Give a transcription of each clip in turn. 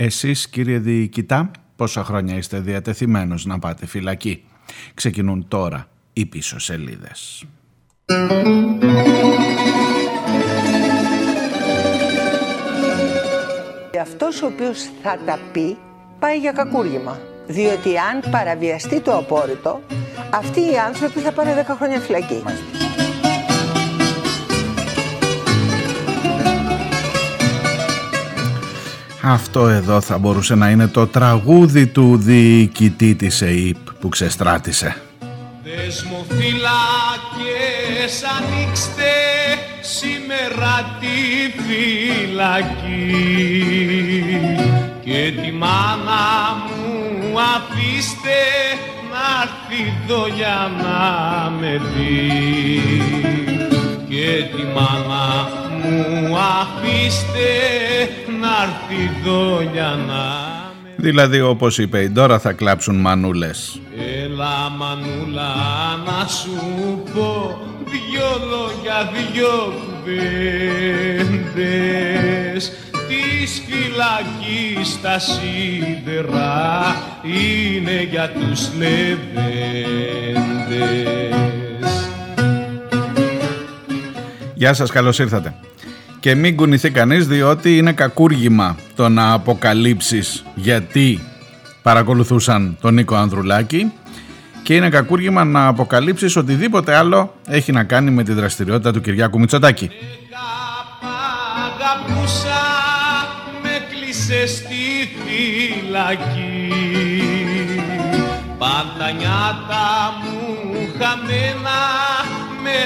Εσείς κύριε Διοικητά, πόσα χρόνια είστε διατεθειμένος να πάτε φυλακή; Ξεκινούν τώρα οι πίσω σελίδες. Αυτός ο οποίος θα τα πει πάει για κακούργημα. Διότι αν παραβιαστεί το απόρριτο, αυτοί οι άνθρωποι θα πάνε 10 χρόνια φυλακή. Αυτό εδώ θα μπορούσε να είναι το τραγούδι του διοικητή της ΕΙΠ που ξεστράτησε. Δεσμοφυλάκες ανοίξτε σήμερα τη φυλακή και τη μάνα μου αφήστε να έρθει εδώ για να με δει και τη μάνα μου αφήστε να έρθει εδώ για να Δηλαδή όπως είπε η Ντόρα θα κλάψουν μανούλες. Έλα μανούλα να σου πω δυο λόγια, δυο κουβέντες της φυλακής στα σίδερα είναι για τους λεβέντες. Γεια σας, καλώς ήρθατε. Και μην κουνηθεί κανείς διότι είναι κακούργημα το να αποκαλύψεις γιατί παρακολουθούσαν τον Νίκο Ανδρουλάκη και είναι κακούργημα να αποκαλύψεις οτιδήποτε άλλο έχει να κάνει με τη δραστηριότητα του Κυριάκου Μητσοτάκη. Αγαπούσα, με κλείσε στη φυλακή Πάντα νιάτα μου χαμένα με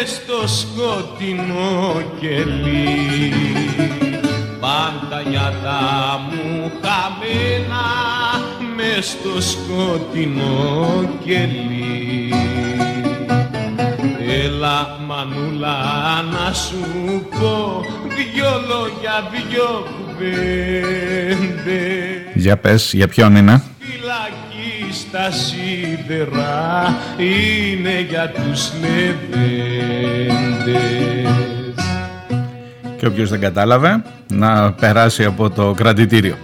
στο σκοτεινό κελί. Πάντα νιάτα μου χαμένα μες στο σκοτεινό κελί. Έλα μανούλα να σου πω δυο λόγια, δυο κουβέντες. Για πες, για ποιον είναι; Φυλακή στα σίδερα είναι για τους λεβέντες Και όποιος δεν κατάλαβε να περάσει από το κρατητήριο.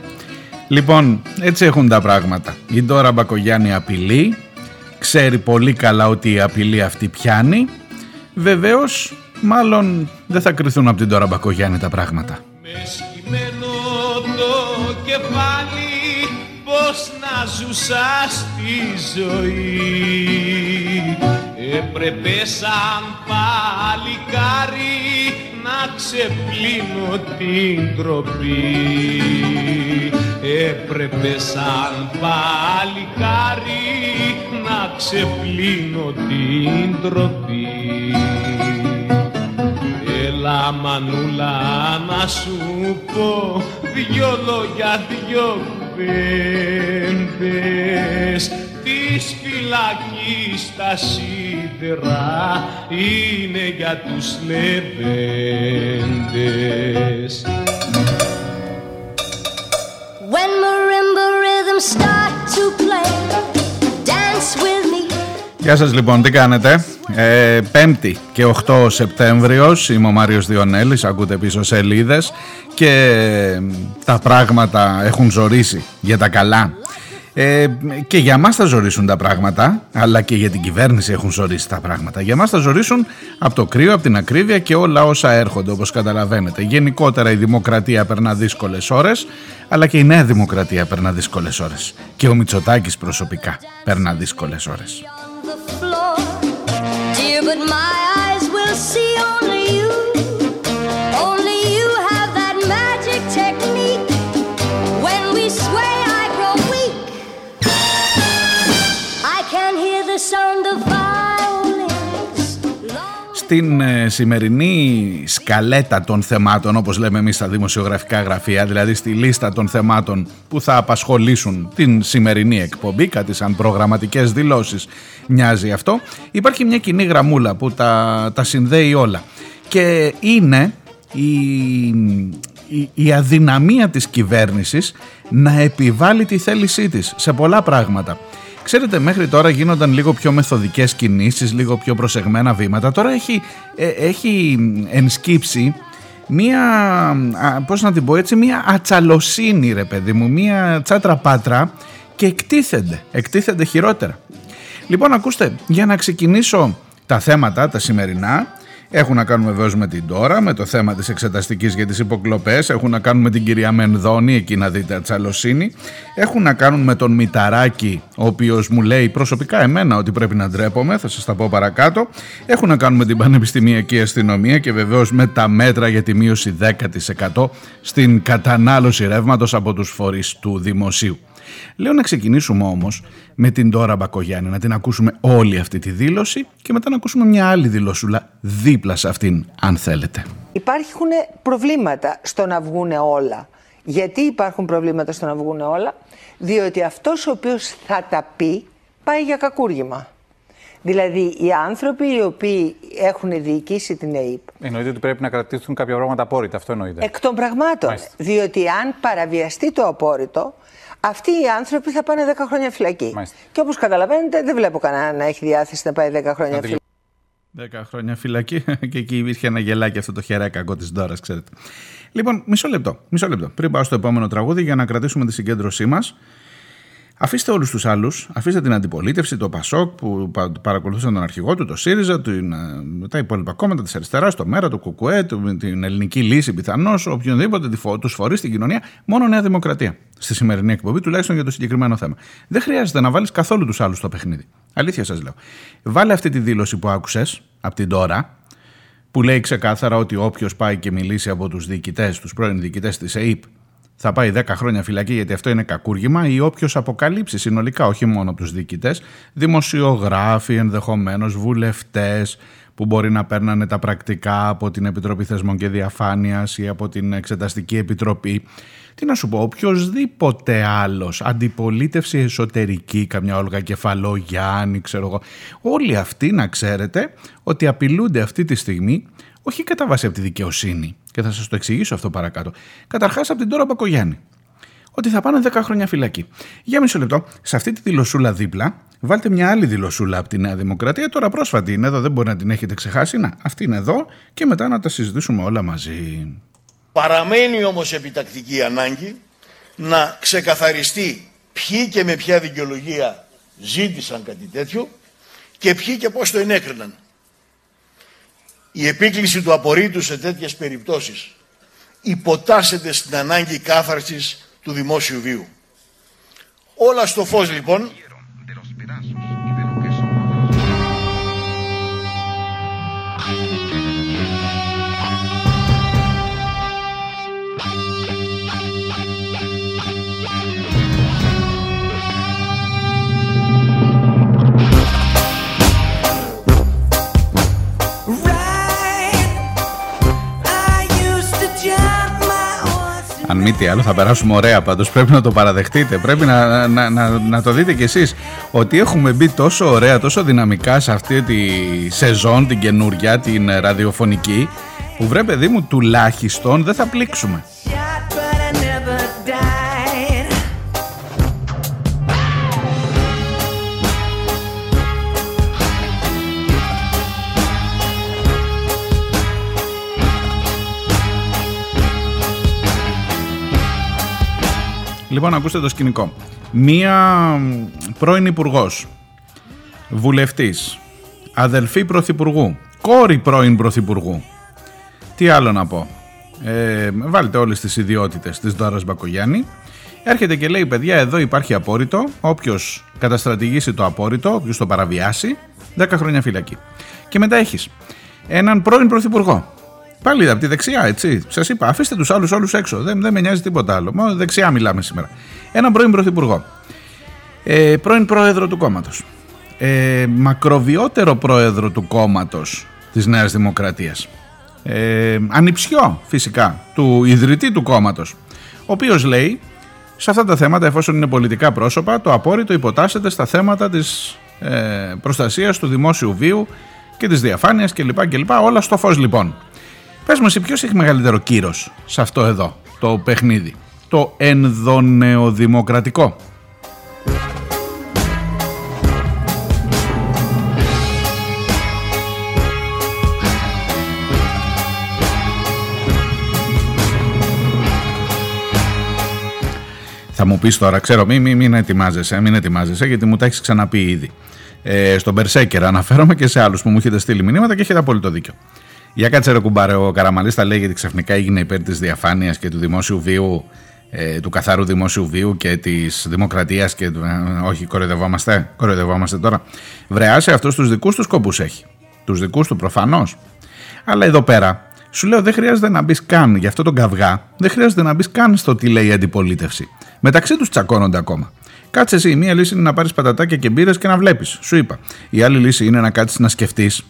Λοιπόν, έτσι έχουν τα πράγματα. Η Ντόρα Μπακογιάννη απειλεί, ξέρει πολύ καλά ότι η απειλή αυτή πιάνει. Βεβαίως, μάλλον δεν θα κρυθούν από την Ντόρα Μπακογιάννη τα πράγματα. Ζούσα στη ζωή. Έπρεπε σαν παλικάρι να ξεπλύνω την τροπή Έπρεπε σαν παλικάρι να ξεπλύνω την τροπή Έλα μανούλα να σου πω δυο λόγια, δυο κουβέντες της φυλακής τα σίδερα είναι για τους λεβέντες. When marimba rhythms start to play, dance with me. Γεια σας λοιπόν, τι κάνετε; Ε, 5η και 8 Σεπτέμβριος, είμαι ο Μάριος Διονέλης, ακούτε πίσω σελίδες και ε, τα πράγματα έχουν ζορίσει για τα καλά. Ε, και για μας θα ζορίσουν τα πράγματα, αλλά και για την κυβέρνηση έχουν ζορίσει τα πράγματα. Για μας θα ζορίσουν από το κρύο, από την ακρίβεια και όλα όσα έρχονται όπως καταλαβαίνετε. Γενικότερα η δημοκρατία περνά δύσκολες ώρες, αλλά και η νέα δημοκρατία περνά δύσκολες ώρες. Και ο Μητσοτάκης προσωπικά περνά δύσκολες ώρες. My eyes will see Στην ε, σημερινή σκαλέτα των θεμάτων, όπως λέμε εμείς στα δημοσιογραφικά γραφεία, δηλαδή στη λίστα των θεμάτων που θα απασχολήσουν την σημερινή εκπομπή, κάτι σαν προγραμματικές δηλώσεις μοιάζει αυτό, υπάρχει μια κοινή γραμμούλα που τα, τα συνδέει όλα. Και είναι η, η, η αδυναμία της κυβέρνησης να επιβάλλει τη θέλησή της σε πολλά πράγματα. Ξέρετε, μέχρι τώρα γίνονταν λίγο πιο μεθοδικές κινήσεις, λίγο πιο προσεγμένα βήματα. Τώρα έχει, ε, έχει ενσκύψει μία, πώς να την πω έτσι, μία ατσαλοσύνη ρε παιδί μου, μία τσάτρα πάτρα και εκτίθενται, εκτίθενται χειρότερα. Λοιπόν ακούστε, για να ξεκινήσω τα θέματα τα σημερινά έχουν να κάνουν βεβαίως με την τώρα, με το θέμα της εξεταστικής για τις υποκλοπές. Έχουν να κάνουν με την κυρία Μενδώνη, εκεί να δείτε ατσαλοσύνη. Έχουν να κάνουν με τον Μηταράκη, ο οποίος μου λέει προσωπικά εμένα ότι πρέπει να ντρέπομαι. Θα σας τα πω παρακάτω. Έχουν να κάνουν με την Πανεπιστημιακή Αστυνομία και βεβαίως με τα μέτρα για τη μείωση 10% στην κατανάλωση ρεύματος από τους φορείς του δημοσίου. Λέω να ξεκινήσουμε όμως με την Τώρα Μπακογιάννη, να την ακούσουμε όλη αυτή τη δήλωση και μετά να ακούσουμε μια άλλη δηλώσουλα δίπλα σε αυτήν, αν θέλετε. Υπάρχουν προβλήματα στο να βγουν όλα. Γιατί υπάρχουν προβλήματα στο να βγουν όλα, διότι αυτός ο οποίος θα τα πει πάει για κακούργημα. Δηλαδή, οι άνθρωποι οι οποίοι έχουν διοικήσει την ΕΕΠ. Εννοείται ότι πρέπει να κρατήσουν κάποια πράγματα απόρριτα. Αυτό εννοείται. Εκ των πραγμάτων. Διότι αν παραβιαστεί το απόρριτο, αυτοί οι άνθρωποι θα πάνε 10 χρόνια φυλακή. Μάλιστα. Και όπως καταλαβαίνετε, δεν βλέπω κανένα να έχει διάθεση να πάει 10 χρόνια φυλακή. 10 χρόνια φυλακή και εκεί υπήρχε ένα γελάκι αυτό το χεράκακο της Ντόρας, ξέρετε. Λοιπόν, μισό λεπτό, μισό λεπτό. Πριν πάω στο επόμενο τραγούδι για να κρατήσουμε τη συγκέντρωσή μας. Αφήστε όλους τους άλλους, αφήστε την αντιπολίτευση, το Πασόκ που παρακολουθούσαν τον αρχηγό του, το ΣΥΡΙΖΑ, την, ε, τα υπόλοιπα κόμματα της αριστεράς, το ΜΕΡΑ, το ΚΚΕ, την ελληνική λύση πιθανώς, οποιονδήποτε τους φορεί στην κοινωνία, μόνο Νέα Δημοκρατία. Στη σημερινή εκπομπή, τουλάχιστον για το συγκεκριμένο θέμα. Δεν χρειάζεται να βάλεις καθόλου τους άλλους στο παιχνίδι. Αλήθεια σας λέω. Βάλε αυτή τη δήλωση που άκουσες από την τώρα, που λέει ξεκάθαρα ότι όποιος πάει και μιλήσει από τους διοικητές, τους πρώην διοικητές της ΕΕΠ, θα πάει 10 χρόνια φυλακή γιατί αυτό είναι κακούργημα ή όποιος αποκαλύψει συνολικά, όχι μόνο από τους διοικητές, δημοσιογράφοι, ενδεχομένως βουλευτές που μπορεί να παίρνανε τα πρακτικά από την Επιτροπή Θεσμών και Διαφάνειας ή από την Εξεταστική Επιτροπή. Τι να σου πω, οποιοδήποτε άλλος, αντιπολίτευση εσωτερική, καμιά Όλγα Κεφαλό, Γιάννη, ξέρω εγώ, όλοι αυτοί να ξέρετε ότι απειλούνται αυτή τη στιγμή όχι κατά βάση από τη δικαιοσύνη, και θα σας το εξηγήσω αυτό παρακάτω. Καταρχάς από την Τώρα Μπακογιάννη. Ότι θα πάνε 10 χρόνια φυλακή. Για μισό λεπτό, σε αυτή τη δηλωσούλα δίπλα, βάλτε μια άλλη δηλωσούλα από τη Νέα Δημοκρατία. Τώρα πρόσφατη είναι εδώ, δεν μπορεί να την έχετε ξεχάσει. Να, αυτή είναι εδώ και μετά να τα συζητήσουμε όλα μαζί. Παραμένει όμως επιτακτική ανάγκη να ξεκαθαριστεί ποιοι και με ποια δικαιολογία ζήτησαν κάτι τέτοιο και ποιοι και πώς το ενέκριναν η επίκληση του απορρίτου σε τέτοιες περιπτώσεις υποτάσσεται στην ανάγκη κάθαρσης του δημόσιου βίου. Όλα στο φως λοιπόν Αν μη τι άλλο θα περάσουμε ωραία πάντως. Πρέπει να το παραδεχτείτε. Πρέπει να, να, να, να το δείτε κι εσείς Ότι έχουμε μπει τόσο ωραία, τόσο δυναμικά Σε αυτή τη σεζόν, την καινούρια Την ραδιοφωνική Που βρε παιδί μου τουλάχιστον δεν θα πλήξουμε Λοιπόν, ακούστε το σκηνικό. Μία πρώην υπουργός, βουλευτής, αδελφή πρωθυπουργού, κόρη πρώην πρωθυπουργού. Τι άλλο να πω. Ε, βάλτε όλες τις ιδιότητες της Δόρας Μπακογιάννη. Έρχεται και λέει, παιδιά, εδώ υπάρχει απόρριτο. Όποιος καταστρατηγήσει το απόρριτο, όποιος το παραβιάσει, 10 χρόνια φυλακή. Και μετά έχεις έναν πρώην πρωθυπουργό, Πάλι από τη δεξιά, έτσι. Σας είπα, αφήστε τους άλλους όλους έξω. Δεν, δεν με νοιάζει τίποτα άλλο. Μόνο δεξιά μιλάμε σήμερα. Έναν πρώην πρωθυπουργό. Ε, πρώην πρόεδρο του κόμματος. Ε, μακροβιότερο πρόεδρο του κόμματος της Νέας Δημοκρατίας. Ε, ανιψιό φυσικά του ιδρυτή του κόμματος. Ο οποίος λέει σε αυτά τα θέματα, εφόσον είναι πολιτικά πρόσωπα, το απόρριτο υποτάσσεται στα θέματα της ε, προστασίας του δημόσιου βίου και της διαφάνειας κλπ. κλπ. Όλα στο φως λοιπόν. Πες μου εσύ ποιος έχει μεγαλύτερο κύρος σε αυτό εδώ το παιχνίδι. Το ενδονεοδημοκρατικό; Θα μου πεις τώρα, ξέρω, μην, μην, μην ετοιμάζεσαι, μην ετοιμάζεσαι, γιατί μου τα έχεις ξαναπεί ήδη. Ε, στον Περσέκερ αναφέρομαι και σε άλλους που μου έχετε στείλει μηνύματα και έχετε απόλυτο δίκιο. Για κάτσε ρε κουμπάρε, ο Καραμαλής τα λέει γιατί ξαφνικά έγινε υπέρ της διαφάνειας και του δημόσιου βίου, ε, του καθαρού δημόσιου βίου και της δημοκρατίας και του, ε, όχι κοροϊδευόμαστε, κοροϊδευόμαστε τώρα. Βρεάσει αυτούς τους δικούς τους σκοπούς έχει. Τους δικούς του προφανώς. Αλλά εδώ πέρα σου λέω δεν χρειάζεται να μπεις καν για αυτό τον καυγά, δεν χρειάζεται να μπεις καν στο τι λέει η αντιπολίτευση. Μεταξύ τους τσακώνονται ακόμα. Κάτσε εσύ. Μία λύση είναι να πάρεις πατατάκια και μπύρες και να βλέπεις. Σου είπα. Η άλλη λύση είναι να κάτσεις να σκεφτείς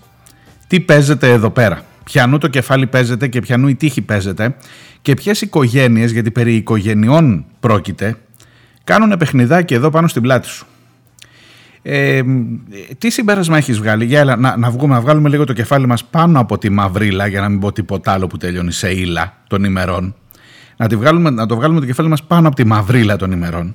τι παίζεται εδώ πέρα; Πιανού το κεφάλι παίζεται και πιανού η τύχη παίζεται; Και ποιες οικογένειες, γιατί περί οικογενειών πρόκειται, κάνουν παιχνιδάκι εδώ πάνω στην πλάτη σου; Ε, τι συμπέρασμα έχεις βγάλει, για έλα, να, να, βγούμε, να βγάλουμε λίγο το κεφάλι μας πάνω από τη μαυρίλα, για να μην πω τίποτα άλλο που τελειώνει σε ύλα των ημερών. Να, τη βγάλουμε, να το βγάλουμε το κεφάλι μας πάνω από τη μαυρίλα των ημερών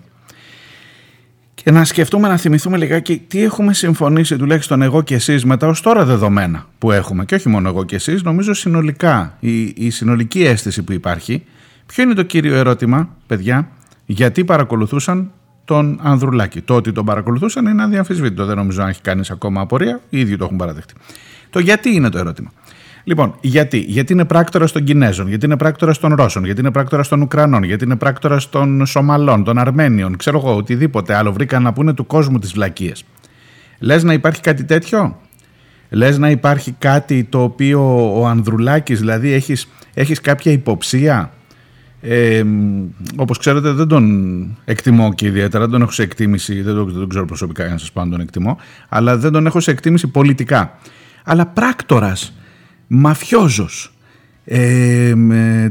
και να σκεφτούμε, να θυμηθούμε λιγάκι τι έχουμε συμφωνήσει τουλάχιστον εγώ και εσείς με τα ως τώρα δεδομένα που έχουμε και όχι μόνο εγώ και εσείς, νομίζω συνολικά η, η συνολική αίσθηση που υπάρχει. Ποιο είναι το κύριο ερώτημα, παιδιά, γιατί παρακολουθούσαν τον Ανδρουλάκη; Το ότι τον παρακολουθούσαν είναι αδιαμφισβήτητο, δεν νομίζω να έχει κανείς ακόμα απορία, οι ίδιοι το έχουν παραδεχτεί. Το γιατί είναι το ερώτημα. Λοιπόν, γιατί, γιατί είναι πράκτορα των Κινέζων, γιατί είναι πράκτορα των Ρώσων, γιατί είναι πράκτορα των Ουκρανών, γιατί είναι πράκτορα των Σομαλών, των Αρμένιων, ξέρω εγώ, οτιδήποτε άλλο βρήκαν να πούνε του κόσμου τις βλακίες. Λες να υπάρχει κάτι τέτοιο, Λες να υπάρχει κάτι το οποίο ο Ανδρουλάκης, δηλαδή έχεις, έχεις κάποια υποψία; Ε, όπως ξέρετε δεν τον εκτιμώ και ιδιαίτερα, δεν τον έχω σε εκτίμηση, δεν τον, δεν τον ξέρω προσωπικά για να σας πω αν τον εκτιμώ, αλλά δεν τον έχω σε εκτίμηση πολιτικά. Αλλά πράκτορας μαφιόζος, ε,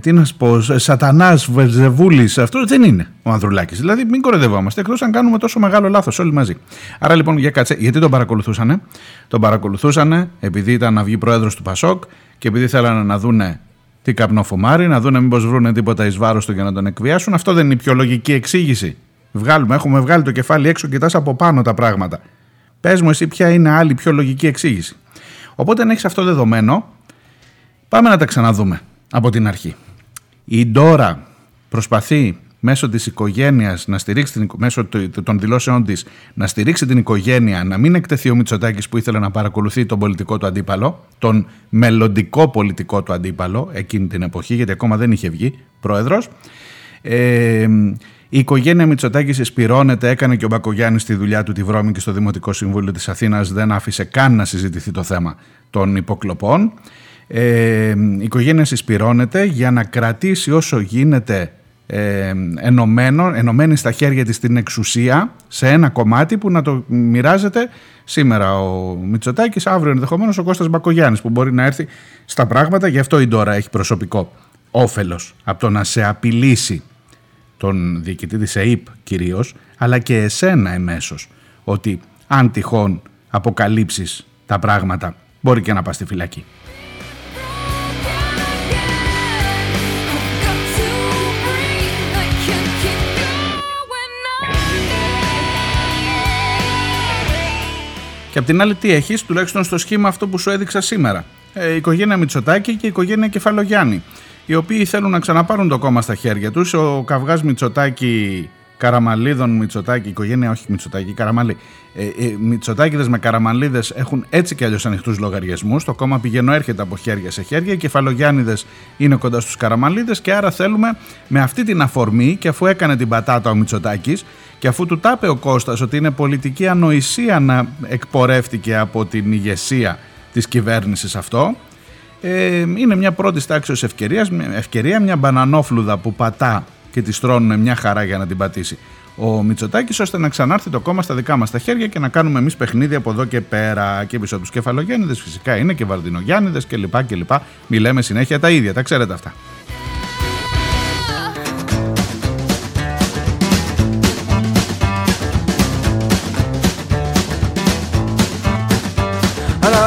τι να σου πω, σατανάς, βελζεβούλης, αυτό δεν είναι ο Ανδρουλάκης. Δηλαδή μην κορεδευόμαστε, εκτός αν κάνουμε τόσο μεγάλο λάθος όλοι μαζί. Άρα λοιπόν για κάτσε, γιατί τον παρακολουθούσανε; Τον παρακολουθούσανε επειδή ήταν να βγει πρόεδρος του Πασόκ και επειδή θέλανε να δούνε τι καπνό φουμάρει, να δούνε μήπως βρούνε τίποτα εις βάρος του για να τον εκβιάσουν. Αυτό δεν είναι η πιο λογική εξήγηση. Βγάλουμε, έχουμε βγάλει το κεφάλι έξω, κοιτάς από πάνω τα πράγματα. Πες μου εσύ ποια είναι άλλη πιο λογική εξήγηση. Οπότε αν έχεις αυτό δεδομένο, Πάμε να τα ξαναδούμε από την αρχή. Η Ντόρα προσπαθεί μέσω της οικογένειας, να στηρίξει την, μέσω των δηλώσεων της, να στηρίξει την οικογένεια, να μην εκτεθεί ο Μητσοτάκης που ήθελε να παρακολουθεί τον πολιτικό του αντίπαλο, τον μελλοντικό πολιτικό του αντίπαλο εκείνη την εποχή, γιατί ακόμα δεν είχε βγει πρόεδρος. Ε, η οικογένεια Μητσοτάκης εισπυρώνεται, έκανε και ο Μπακογιάννης τη δουλειά του τη βρώμη και στο Δημοτικό Συμβούλιο της Αθήνας δεν άφησε καν να συζητηθεί το θέμα των υποκλοπών. Ε, η οικογένεια συσπυρώνεται για να κρατήσει όσο γίνεται ε, ενωμένο, ενωμένη στα χέρια της την εξουσία σε ένα κομμάτι που να το μοιράζεται σήμερα ο Μητσοτάκης, αύριο ενδεχομένως ο Κώστας Μπακογιάννης που μπορεί να έρθει στα πράγματα, γι' αυτό η Ντόρα έχει προσωπικό όφελος από το να σε απειλήσει τον διοικητή της ΕΕΠ κυρίως, αλλά και εσένα εμέσως, ότι αν τυχόν αποκαλύψεις τα πράγματα μπορεί και να πας στη φυλακή. Και απ' την άλλη, τι έχεις, τουλάχιστον στο σχήμα αυτό που σου έδειξα σήμερα. Ε, η οικογένεια Μητσοτάκη και η οικογένεια Κεφαλογιάννη. Οι οποίοι θέλουν να ξαναπάρουν το κόμμα στα χέρια τους. Ο καυγάς Μητσοτάκη Καραμαλίδων Μητσοτάκη, οικογένεια όχι Μητσοτάκη, Καραμαλή. Ε, ε, Μητσοτάκηδες με Καραμαλίδες έχουν έτσι κι αλλιώς ανοιχτούς λογαριασμούς. Το κόμμα πηγαίνω έρχεται από χέρια σε χέρια. Οι Κεφαλογιάννηδες είναι κοντά στους Καραμαλίδες και άρα θέλουμε με αυτή την αφορμή και αφού έκανε την πατάτα ο Μητσοτάκης και αφού του τάπε ο Κώστας ότι είναι πολιτική ανοησία να εκπορεύτηκε από την ηγεσία της κυβέρνησης αυτό, ε, είναι μια πρώτη τάξη ευκαιρίας, ευκαιρία, μια μπανανόφλουδα που πατά και τη στρώνουν μια χαρά για να την πατήσει ο Μητσοτάκης, ώστε να ξανάρθει το κόμμα στα δικά μας τα χέρια και να κάνουμε εμείς παιχνίδι από εδώ και πέρα. Και πίσω από του κεφαλογέννηδε φυσικά είναι και βαρδινογιάννηδες κλπ. κλπ. Μιλάμε συνέχεια τα ίδια, τα ξέρετε αυτά.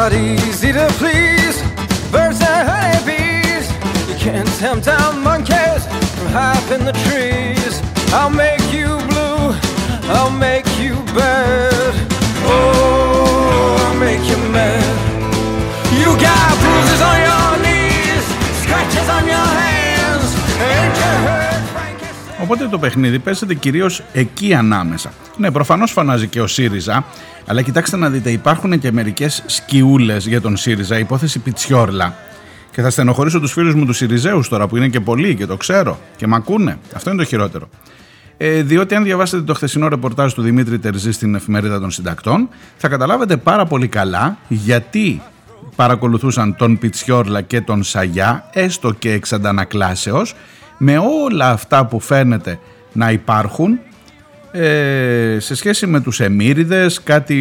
Not easy to please birds and honeybees. You can't tempt down monkeys from high in the trees. I'll make you blue, I'll make you bad. Οπότε το παιχνίδι παίζεται κυρίως εκεί ανάμεσα. Ναι, προφανώς φανάζει και ο ΣΥΡΙΖΑ, αλλά κοιτάξτε να δείτε, υπάρχουν και μερικές σκιούλες για τον ΣΥΡΙΖΑ, υπόθεση Πιτσιόρλα. Και θα στενοχωρήσω τους φίλους μου τους ΣΥΡΙΖΑίου τώρα που είναι και πολλοί και το ξέρω και μ' ακούνε. Αυτό είναι το χειρότερο. Ε, διότι αν διαβάσετε το χθεσινό ρεπορτάζ του Δημήτρη Τερζή στην εφημερίδα των συντακτών, θα καταλάβετε πάρα πολύ καλά γιατί παρακολουθούσαν τον Πιτσιόρλα και τον Σαγιά, έστω και εξ αντανακλάσεως, με όλα αυτά που φαίνεται να υπάρχουν ε, σε σχέση με τους Εμμύριδες, κάτι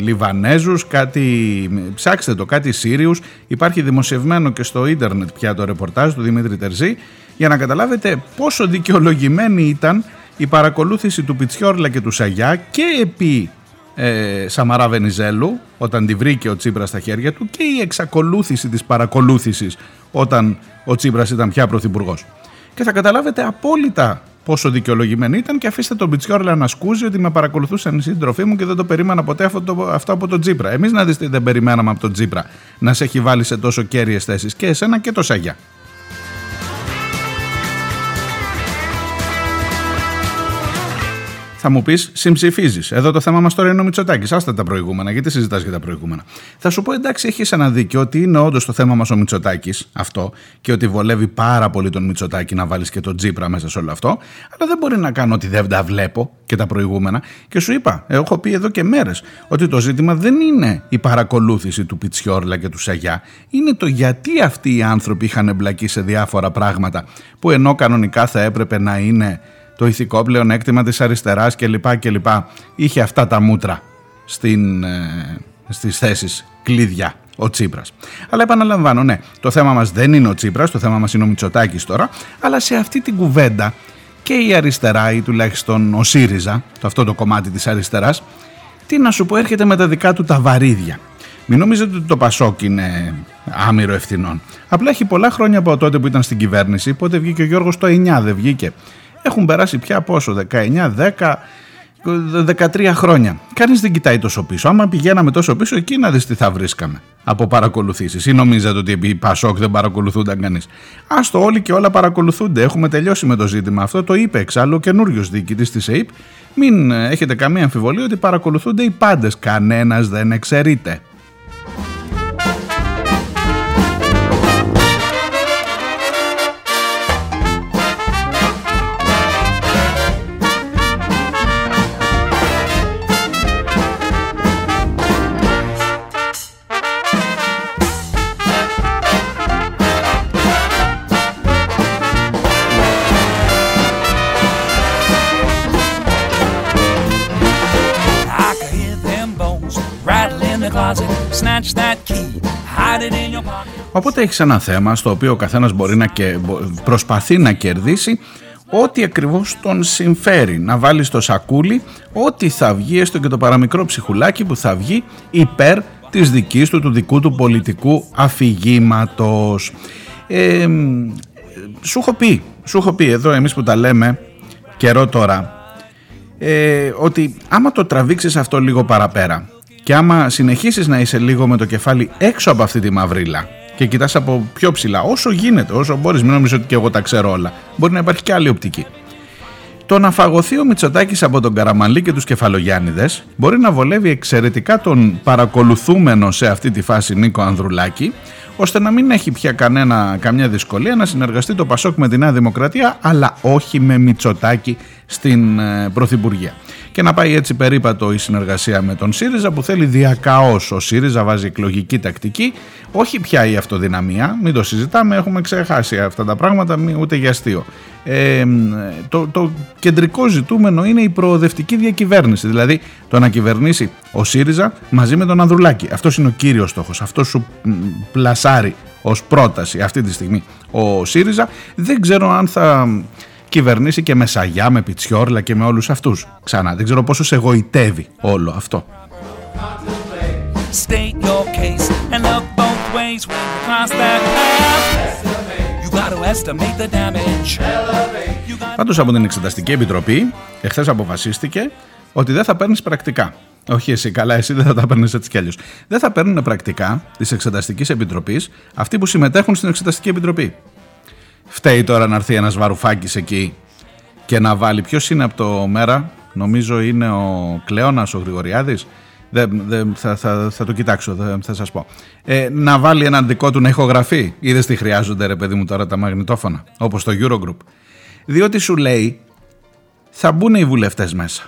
Λιβανέζους, κάτι, ψάξτε το, κάτι Σύριους. Υπάρχει δημοσιευμένο και στο ίντερνετ πια το ρεπορτάζ του Δημήτρη Τερζή για να καταλάβετε πόσο δικαιολογημένη ήταν η παρακολούθηση του Πιτσιόρλα και του Σαγιά και επί ε, Σαμαρά Βενιζέλου όταν τη βρήκε ο Τσίπρας στα χέρια του και η εξακολούθηση της παρακολούθησης όταν ο Τσίπρας ήταν πια πρωθυπουργός. Και θα καταλάβετε απόλυτα πόσο δικαιολογημένη ήταν και αφήστε τον Πιτσιόρλα να σκούζει ότι με παρακολουθούσαν οι σύντροφοί μου και δεν το περίμενα ποτέ αυτό, αυτό από τον Τσίπρα. Εμείς να δείτε δεν περιμέναμε από τον Τσίπρα να σε έχει βάλει σε τόσο κέρυες θέσεις και εσένα και το Σαγιά. Θα μου πεις, συμψηφίζεις. Εδώ το θέμα μας τώρα είναι ο Μητσοτάκης. Άστα τα προηγούμενα, γιατί συζητάς για τα προηγούμενα. Θα σου πω, εντάξει, έχεις ένα δίκιο ότι είναι όντως το θέμα μας ο Μητσοτάκης αυτό και ότι βολεύει πάρα πολύ τον Μητσοτάκη να βάλεις και τον Τζίπρα μέσα σε όλο αυτό. Αλλά δεν μπορεί να κάνω ότι δεν τα βλέπω και τα προηγούμενα. Και σου είπα, έχω πει εδώ και μέρες, ότι το ζήτημα δεν είναι η παρακολούθηση του Πιτσιόρλα και του Σαγιά. Είναι το γιατί αυτοί οι άνθρωποι είχαν εμπλακεί σε διάφορα πράγματα που ενώ κανονικά θα έπρεπε να είναι το ηθικό πλεονέκτημα της αριστεράς κλπ. κλπ. Είχε αυτά τα μούτρα στην, ε, στις θέσεις κλειδιά ο Τσίπρας. Αλλά επαναλαμβάνω, ναι, το θέμα μας δεν είναι ο Τσίπρας, το θέμα μας είναι ο Μητσοτάκης τώρα, αλλά σε αυτή την κουβέντα και η αριστερά ή τουλάχιστον ο ΣΥΡΙΖΑ, το αυτό το κομμάτι της αριστεράς, τι να σου πω έρχεται με τα δικά του τα βαρύδια. Μην νομίζετε ότι το Πασόκ είναι άμυρο ευθυνών. Απλά έχει πολλά χρόνια από τότε που ήταν στην κυβέρνηση, πότε βγήκε ο Γιώργος το 9, δεν βγήκε. Έχουν περάσει πια πόσο, 19, 10, 13 χρόνια. Κανείς δεν κοιτάει τόσο πίσω. Άμα πηγαίναμε τόσο πίσω, εκεί να δεις τι θα βρίσκαμε από παρακολουθήσεις. Ή νομίζετε ότι επί Πασόκ δεν παρακολουθούνταν κανείς. Άστο, όλοι και όλα παρακολουθούνται. Έχουμε τελειώσει με το ζήτημα αυτό. Το είπε εξάλλου ο καινούριος διοικητής της ΕΕΠ. Μην έχετε καμία αμφιβολία ότι παρακολουθούνται οι πάντες. Κανένας δεν εξαιρείται. Οπότε έχεις ένα θέμα στο οποίο ο καθένας μπορεί να και προσπαθεί να κερδίσει ό,τι ακριβώς τον συμφέρει. Να βάλεις στο σακούλι ό,τι θα βγει, έστω και το παραμικρό ψυχουλάκι που θα βγει υπέρ της δικής του, του δικού του πολιτικού αφηγήματος. Ε, σου έχω πει, σου έχω πει εδώ εμείς που τα λέμε καιρό τώρα, ε, ότι άμα το τραβήξεις αυτό λίγο παραπέρα και άμα συνεχίσεις να είσαι λίγο με το κεφάλι έξω από αυτή τη μαυρίλα και κοιτάς από πιο ψηλά, όσο γίνεται, όσο μπορείς, μην νομίζω ότι και εγώ τα ξέρω όλα, μπορεί να υπάρχει και άλλη οπτική. Το να φαγωθεί ο Μητσοτάκης από τον Καραμαλή και τους Κεφαλογιάννηδες μπορεί να βολεύει εξαιρετικά τον παρακολουθούμενο σε αυτή τη φάση Νίκο Ανδρουλάκη, ώστε να μην έχει πια κανένα, καμιά δυσκολία να συνεργαστεί το Πασόκ με τη Νέα Δημοκρατία, αλλά όχι με Μητσοτάκη στην ε, Πρωθυπουργία. Και να πάει έτσι περίπατο η συνεργασία με τον ΣΥΡΙΖΑ που θέλει διακαώς. Ο ΣΥΡΙΖΑ βάζει εκλογική τακτική όχι πια η αυτοδυναμία, μην το συζητάμε έχουμε ξεχάσει αυτά τα πράγματα ούτε για αστείο. Ε, το, το κεντρικό ζητούμενο είναι η προοδευτική διακυβέρνηση δηλαδή το να κυβερνήσει ο ΣΥΡΙΖΑ μαζί με τον Ανδρουλάκη. Αυτός είναι ο κύριος στόχος, αυτός σου πλασάρει ως πρόταση αυτή τη στιγμή ο ΣΥΡΙΖΑ. Δεν ξέρω αν θα κυβερνήσει και με Σαγιά, με Πιτσιόρλα και με όλους αυτούς. Ξανά, δεν ξέρω πόσο σε εγωιτεύει όλο αυτό. Πάντως από την Εξεταστική Επιτροπή εχθές αποφασίστηκε ότι δεν θα παίρνεις πρακτικά. Όχι εσύ, καλά, εσύ δεν θα τα παίρνεις έτσι κι αλλιώς. Δεν θα παίρνουν πρακτικά της Εξεταστικής Επιτροπής αυτοί που συμμετέχουν στην Εξεταστική Επιτροπή. Φταίει τώρα να έρθει ένας Βαρουφάκης εκεί και να βάλει. Ποιος είναι από το μέρα, νομίζω είναι ο Κλέονα ο Γρηγοριάδης. Δεν, δεν, θα, θα, θα το κοιτάξω, θα, θα σας πω. Ε, να βάλει έναν δικό του να ηχογραφεί. Είδες τι χρειάζονται ρε παιδί μου τώρα τα μαγνητόφωνα, όπως το Eurogroup. Διότι σου λέει θα μπουν οι βουλευτές μέσα.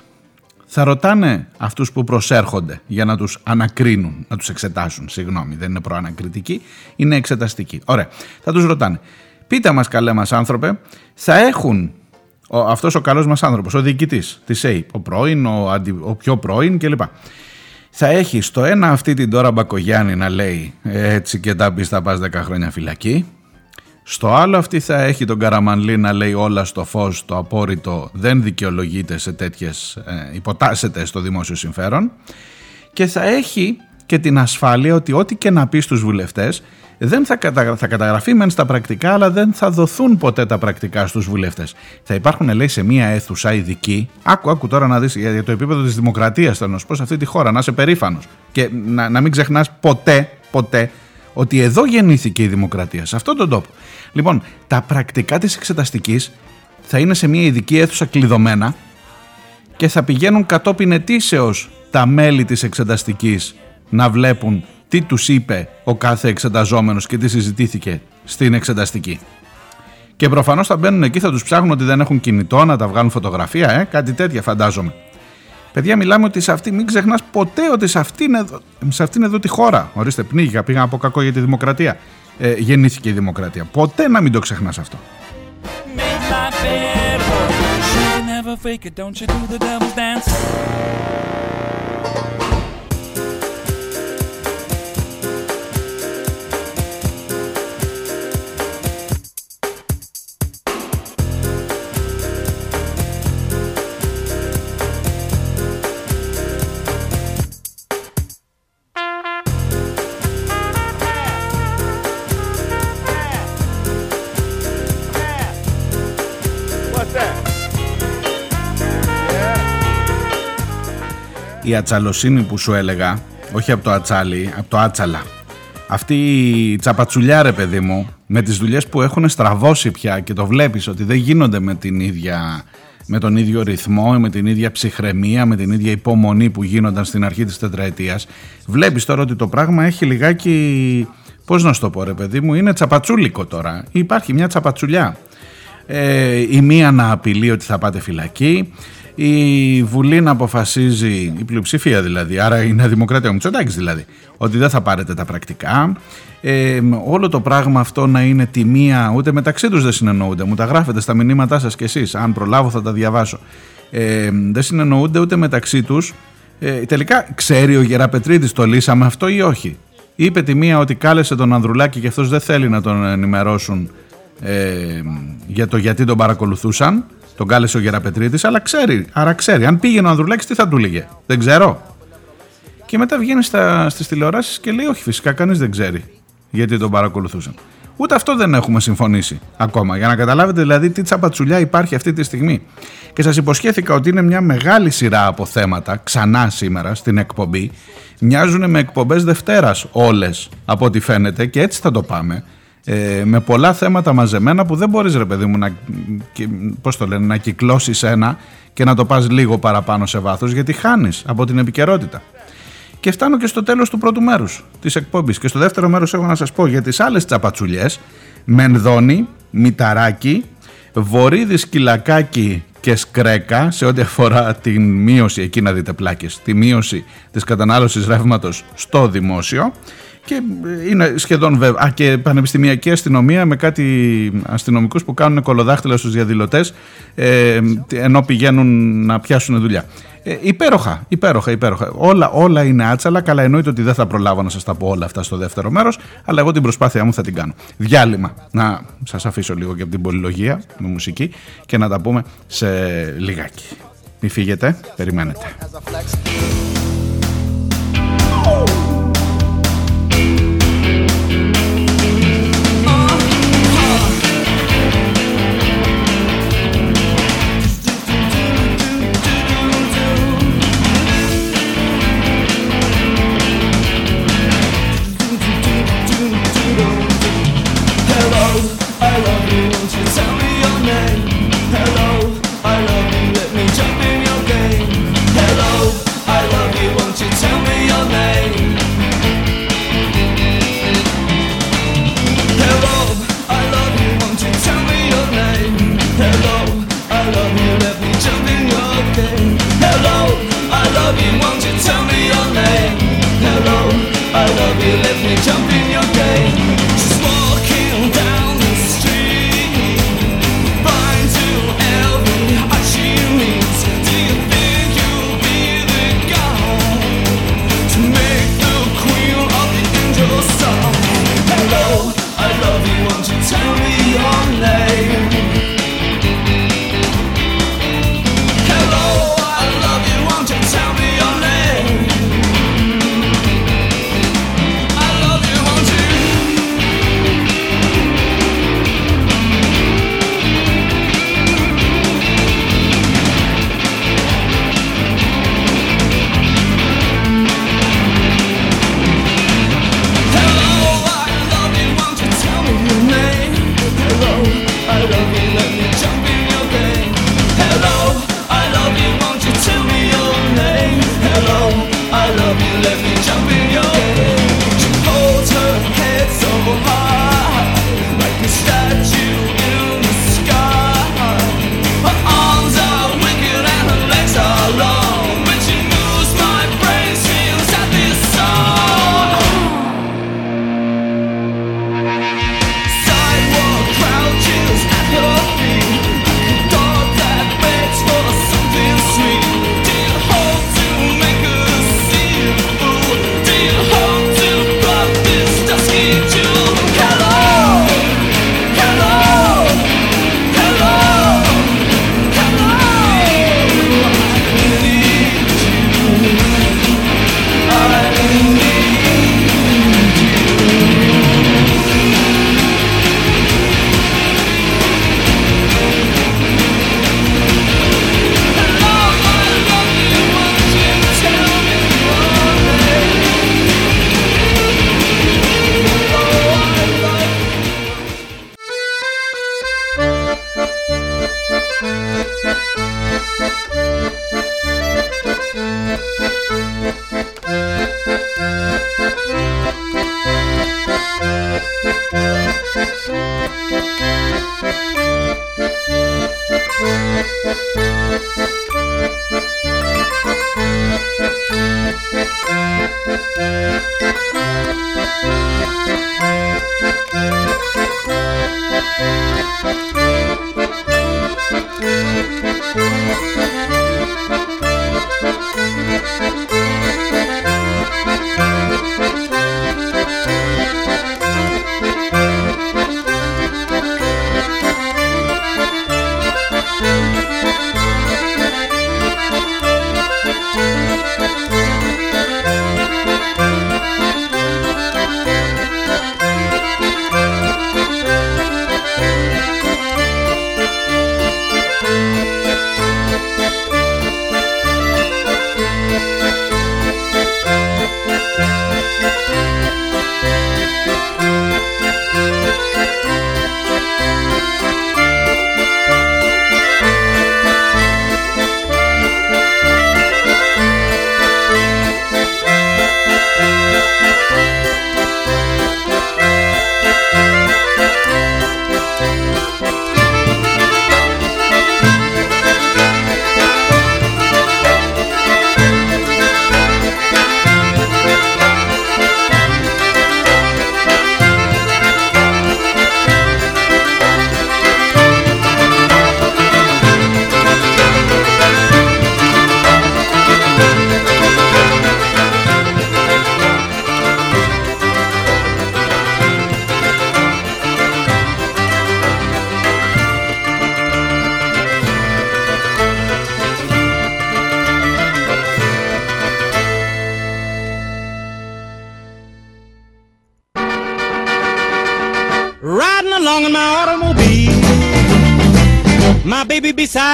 Θα ρωτάνε αυτούς που προσέρχονται για να τους ανακρίνουν, να τους εξετάσουν. Συγγνώμη, δεν είναι προανακριτική, είναι εξεταστική. Ωραία, θα τους ρωτάνε. Πείτε μας καλέ μας άνθρωπε, θα έχουν ο, αυτός ο καλός μας άνθρωπος, ο διοικητής της ΕΕ, ο πρώην, ο, αντι, ο πιο πρώην κλπ. Θα έχει στο ένα αυτή την τώρα Μπακογιάννη να λέει έτσι και τα πει θα πας 10 χρόνια φυλακή. Στο άλλο αυτή θα έχει τον Καραμανλή να λέει όλα στο φως, το απόρριτο δεν δικαιολογείται σε τέτοιες, ε, υποτάσσεται στο δημόσιο συμφέρον. Και θα έχει και την ασφάλεια ότι ό,τι και να πει στους βουλευτές δεν θα, κατα... θα καταγραφεί μεν στα πρακτικά, αλλά δεν θα δοθούν ποτέ τα πρακτικά στους βουλευτές. Θα υπάρχουν, λέει, σε μία αίθουσα ειδική. Άκου, άκου τώρα να δεις για το επίπεδο της δημοκρατίας, θα να σου πω σε αυτή τη χώρα, να είσαι περήφανος. Και να, να μην ξεχνάς ποτέ, ποτέ, ότι εδώ γεννήθηκε η δημοκρατία, σε αυτόν τον τόπο. Λοιπόν, τα πρακτικά της εξεταστικής θα είναι σε μια ειδική αίθουσα κλειδωμένα και θα πηγαίνουν κατόπιν ετήσεως τα μέλη της εξεταστικής να βλέπουν τι τους είπε ο κάθε εξεταζόμενος και τι συζητήθηκε στην εξεταστική. Και προφανώς θα μπαίνουν εκεί, θα τους ψάχνουν ότι δεν έχουν κινητό, να τα βγάλουν φωτογραφία, ε, κάτι τέτοια φαντάζομαι. Παιδιά, μιλάμε ότι σε αυτή, μην ξεχνάς ποτέ ότι σε αυτήν, εδώ, σε αυτήν εδώ τη χώρα, ορίστε πνίγηκα, πήγα από κακό για τη δημοκρατία, ε, γεννήθηκε η δημοκρατία. Ποτέ να μην το ξεχνάς αυτό. Η ατσαλοσύνη που σου έλεγα, όχι από το ατσάλι, από το άτσαλα. Αυτή η τσαπατσουλιά ρε παιδί μου, με τις δουλειές που έχουν στραβώσει πια και το βλέπεις ότι δεν γίνονται με, την ίδια, με τον ίδιο ρυθμό, με την ίδια ψυχραιμία, με την ίδια υπομονή που γίνονταν στην αρχή της τετραετίας. Βλέπεις τώρα ότι το πράγμα έχει λιγάκι, πώς να σου το πω ρε παιδί μου, είναι τσαπατσούλικο τώρα. Υπάρχει μια τσαπατσουλιά. Ε, η μία να απειλεί ότι θα πάτε φυλακή, η Βουλή να αποφασίζει, η πλειοψηφία δηλαδή, άρα η Νέα Δημοκρατία, ο Μητσοτάκης δηλαδή, ότι δεν θα πάρετε τα πρακτικά. Ε, όλο το πράγμα αυτό να είναι τιμία, ούτε μεταξύ τους δεν συνεννοούνται. Μου τα γράφετε στα μηνύματά σας κι εσείς, αν προλάβω θα τα διαβάσω. Ε, δεν συνεννοούνται ούτε μεταξύ τους. Ε, τελικά ξέρει ο Γεραπετρίδης το λύσαμε αυτό ή όχι; Είπε τη μία ότι κάλεσε τον Ανδρουλάκη και αυτός δεν θέλει να τον ενημερώσουν ε, για το γιατί τον παρακολουθούσαν τον κάλεσε ο Γεραπετρίτης, αλλά ξέρει. Άρα ξέρει. Αν πήγαινε ο Ανδρουλάκης, τι θα του έλεγε. Δεν ξέρω. Και μετά βγαίνει στις τηλεοράσεις και λέει: Όχι, φυσικά κανείς δεν ξέρει γιατί τον παρακολουθούσαν. Ούτε αυτό δεν έχουμε συμφωνήσει ακόμα. Για να καταλάβετε δηλαδή τι τσαπατσουλιά υπάρχει αυτή τη στιγμή. Και σας υποσχέθηκα ότι είναι μια μεγάλη σειρά από θέματα ξανά σήμερα στην εκπομπή. Μοιάζουν με εκπομπές Δευτέρας όλες από ό,τι φαίνεται και έτσι θα το πάμε ε, με πολλά θέματα μαζεμένα που δεν μπορείς ρε παιδί μου να, πώς το λένε, να κυκλώσεις ένα και να το πας λίγο παραπάνω σε βάθος γιατί χάνεις από την επικαιρότητα. Και φτάνω και στο τέλος του πρώτου μέρους της εκπομπής. Και στο δεύτερο μέρος έχω να σας πω για τις άλλες τσαπατσουλιές. Μενδώνη, Μηταράκη, Βορύδη, Σκυλακάκη και Σκρέκα σε ό,τι αφορά την μείωση, εκεί να δείτε πλάκες, τη μείωση της κατανάλωσης ρεύματος στο δημόσιο και είναι σχεδόν βέβαια. Α, και πανεπιστημιακή αστυνομία με κάτι αστυνομικούς που κάνουν κολοδάχτυλα στους διαδηλωτές ε, ενώ πηγαίνουν να πιάσουν δουλειά. Ε, υπέροχα, υπέροχα, υπέροχα. Όλα, όλα είναι άτσαλα. Καλά, εννοείται ότι δεν θα προλάβω να σας τα πω όλα αυτά στο δεύτερο μέρος, αλλά εγώ την προσπάθειά μου θα την κάνω. Διάλειμμα. Να σας αφήσω λίγο και από την πολυλογία με μουσική και να τα πούμε σε λιγάκι. Μη φύγετε, περιμένετε. Jump.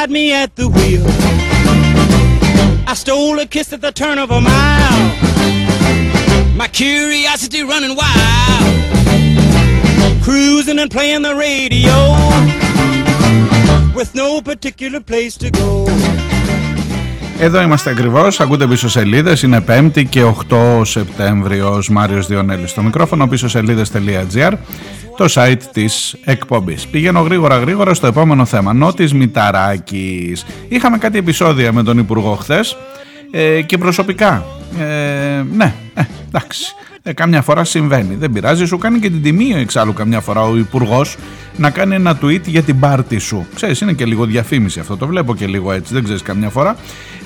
had me at the wheel. I stole a kiss at the turn of a mile. My curiosity running wild. Cruising and playing the radio with no particular place to go. Εδώ είμαστε ακριβώς. Ακούτε πίσω σελίδες. Είναι 5η και 8 Σεπτέμβριο. Μάριος Διονέλης στο μικρόφωνο. πίσω σελίδε.gr το site της εκπομπής. Πηγαίνω γρήγορα γρήγορα στο επόμενο θέμα. Νότης Μηταράκης. Είχαμε κάτι επεισόδια με τον Υπουργό χθες ε, και προσωπικά. Ε, ναι, ε, εντάξει. Ε, κάμια φορά συμβαίνει. Δεν πειράζει, σου κάνει και την τιμή εξάλλου καμιά φορά ο υπουργός να κάνει ένα tweet για την πάρτι σου. Ξέρεις, είναι και λίγο διαφήμιση αυτό. Το βλέπω και λίγο έτσι, δεν ξέρεις καμιά φορά.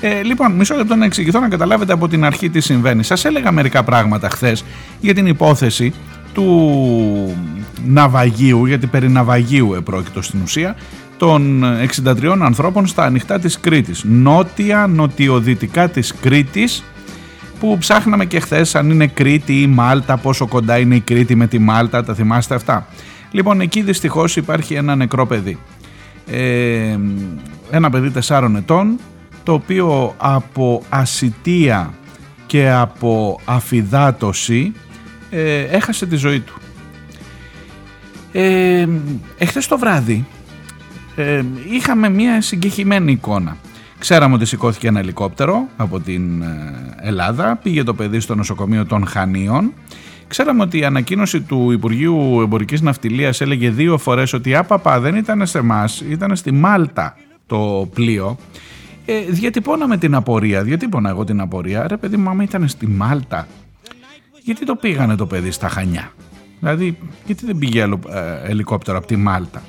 Ε, λοιπόν, μισό λεπτό να εξηγηθώ να καταλάβετε από την αρχή τι συμβαίνει. Σας έλεγα μερικά πράγματα χθες για την υπόθεση του ναυαγίου, γιατί περί ναυαγίου επρόκειτο στην ουσία, των 63 ανθρώπων στα ανοιχτά της Κρήτης. Νότια, νοτιοδυτικά της Κρήτης, που ψάχναμε και χθες αν είναι Κρήτη ή Μάλτα, πόσο κοντά είναι η Κρήτη με τη Μάλτα, τα θυμάστε αυτά; Λοιπόν, εκεί δυστυχώς υπάρχει ένα νεκρό παιδί. Ε, ένα παιδί 4 ετών, το οποίο από ασυτεία και από αφιδάτωση ε, έχασε τη ζωή του. Ε, εχθές το βράδυ ε, είχαμε μια συγκεχημένη εικόνα. Ξέραμε ότι σηκώθηκε ένα ελικόπτερο από την ε, Ελλάδα, πήγε το παιδί στο νοσοκομείο των Χανίων. Ξέραμε ότι η ανακοίνωση του Υπουργείου Εμπορικής Ναυτιλίας έλεγε δύο φορές ότι άπαπα δεν ήταν σε εμάς, ήταν στη Μάλτα το πλοίο. Ε, διατυπώναμε την απορία, διατύπωνα εγώ την απορία, ρε παιδί μου άμα ήταν στη Μάλτα, γιατί το πήγανε το παιδί στα Χανιά; Δηλαδή, γιατί δεν πήγε άλλο, ε, ελικόπτερο από τη Μάλτα;